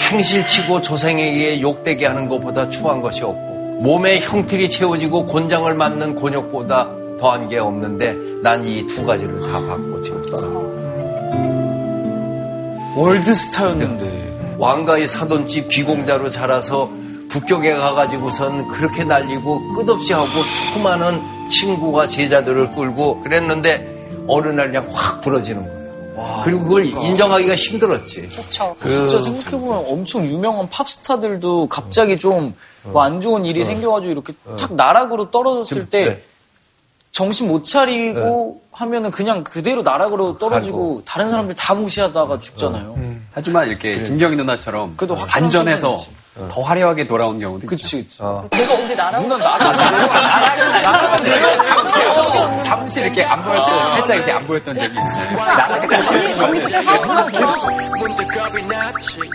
행실치고 조생에게 욕되게 하는 것보다 추한 것이 없고 몸에 형틀이 채워지고 곤장을 맞는 곤욕보다 더한 게 없는데 난 이 두 가지를 다 받고 지금 떠나. 월드 스타였는데 왕가의 사돈집 귀공자로 자라서 북경에 가가지고선 그렇게 날리고 끝없이 하고 수많은 친구와 제자들을 끌고 그랬는데 어느 날 그냥 확 부러지는 거예요. 그리고 그걸 인정하기가 힘들었지. 그쵸. 진짜 생각해보면 엄청 유명한 팝스타들도 갑자기 좀뭐안 좋은 일이 생겨가지고 이렇게 탁 나락으로 떨어졌을 때 네. 정신 못 차리고 하면은 그냥 그대로 나락으로 떨어지고 다른 사람들 다 무시하다가 죽잖아요. 하지만 이렇게 진경이 누나처럼 그래도 확실한 반전해서 선수였지. 더 화려하게 돌아온 경우도 있죠. 그치, 그치. 내가 언제 나라고. 누나 나락 잠시, 잠시 이렇게 안 보였던, 살짝 이렇게 안 보였던 적이 있어요.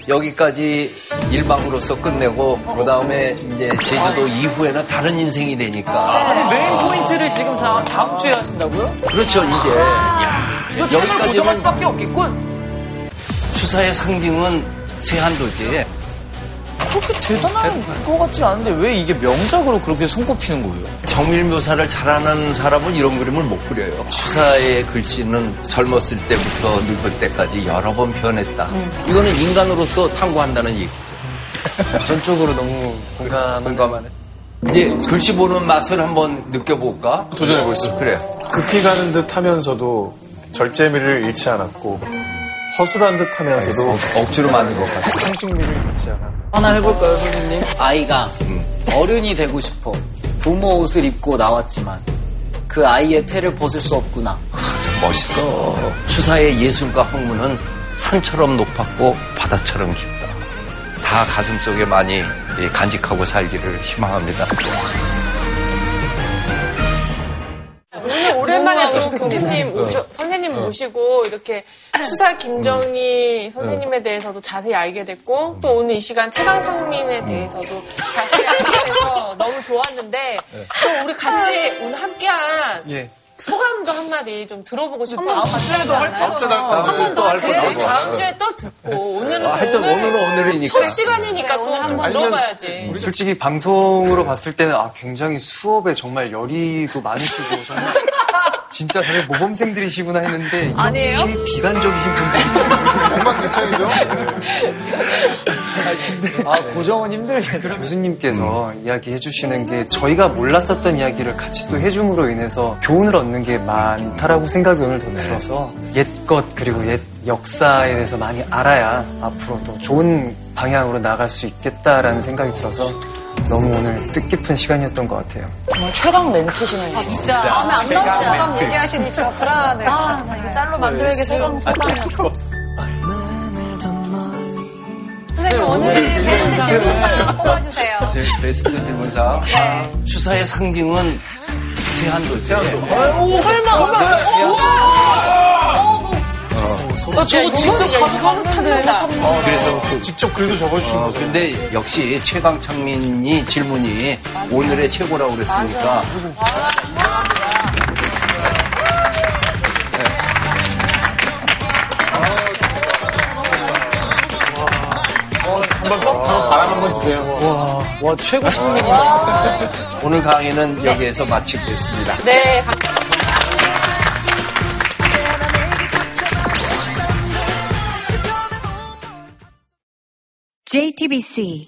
여기까지 일방으로서 끝내고 그 다음에 이제 제주도 이후에는 다른 인생이 되니까. 메인 포인트를 지금 다, 다음 주에 하신다고요? 그렇죠 이제 이거 책을 고정할 수밖에 없겠군. 추사의 상징은 세한도지. 그렇게 대단한 것 같지 않은데 왜 이게 명작으로 그렇게 손꼽히는 거예요? 정밀 묘사를 잘하는 사람은 이런 그림을 못 그려요. 추사의 글씨는 젊었을 때부터 늙을 때까지 여러 번 변했다. 이거는 인간으로서 탐구한다는 얘기죠. 전적으로 너무 공감 공감하네. 이제 글씨 보는 맛을 한번 느껴볼까? 도전해보시죠. 그래. 급히 가는 듯 하면서도 절제미를 잃지 않았고 허술한 듯 하면서도 억지로 만든 것 같아. 상식미를 잃지 않아. 하나 해볼까요, 선생님? 아이가 어른이 되고 싶어 부모 옷을 입고 나왔지만 그 아이의 태를 벗을 수 없구나. 멋있어. 추사의 예술과 학문은 산처럼 높았고 바다처럼 깊다. 다 가슴 속에 많이 간직하고 살기를 희망합니다. 오늘 오랜만에 또 교수님 오셔- 선생님 모시고 이렇게 추사 김정희 선생님에 대해서도 자세히 알게 됐고 또 오늘 이 시간 최강청민에 대해서도 자세히 알게 돼서 너무 좋았는데 또 우리 같이 오늘 함께한 예. 소감도 한마디 좀 들어보고 싶어요. 다음 주에도 다음 주에 할또 거. 그래 다음 주에 또 듣고 오늘은 또 하여튼 오늘 오늘은 오늘이니까. 첫 시간이니까 또 한번 들어봐야지. 솔직히 방송으로 봤을 때는 아, 굉장히 수업에 정말 열의도 많으시고 정말 진짜 다들 모범생들이시구나 했는데 아니에요? 이렇게 비관적이신 분들이 엉망진창이죠? 아, 고정은 힘들겠네. 교수님께서 이야기해 주시는 게 저희가 몰랐었던 이야기를 같이 또 해줌으로 인해서 교훈을 얻는 게 많다라고 생각이 오늘 더 들어서 옛것 그리고 옛 역사에 대해서 많이 알아야 앞으로 또 좋은 방향으로 나갈 수 있겠다라는 생각이 들어서 너무 오늘 뜻깊은 시간이었던 것 같아요. 정말 최강 멘트시네요. 진짜 마음에 안 나올 것처럼 얘기하시니까 불안하네. 아, 나 이거 짤로 만들어야겠어. 최강 선생님, 오늘의 베스트 질문상 뽑아주세요. 네, 베스트 질문상. 추사의 상징은 세한도지. 설마. 나 저거 직접 가서 봤는데. 어, 그래서 그 직접 글도 적어주신 어, 거죠. 근데 역시 최강창민이 질문이 오늘의 최고라고 그랬으니까 바람 한 번 주세요. 와, 최고 선생님이다. 오늘 강의는 여기에서 마치겠습니다. 네, 감사합니다. JTBC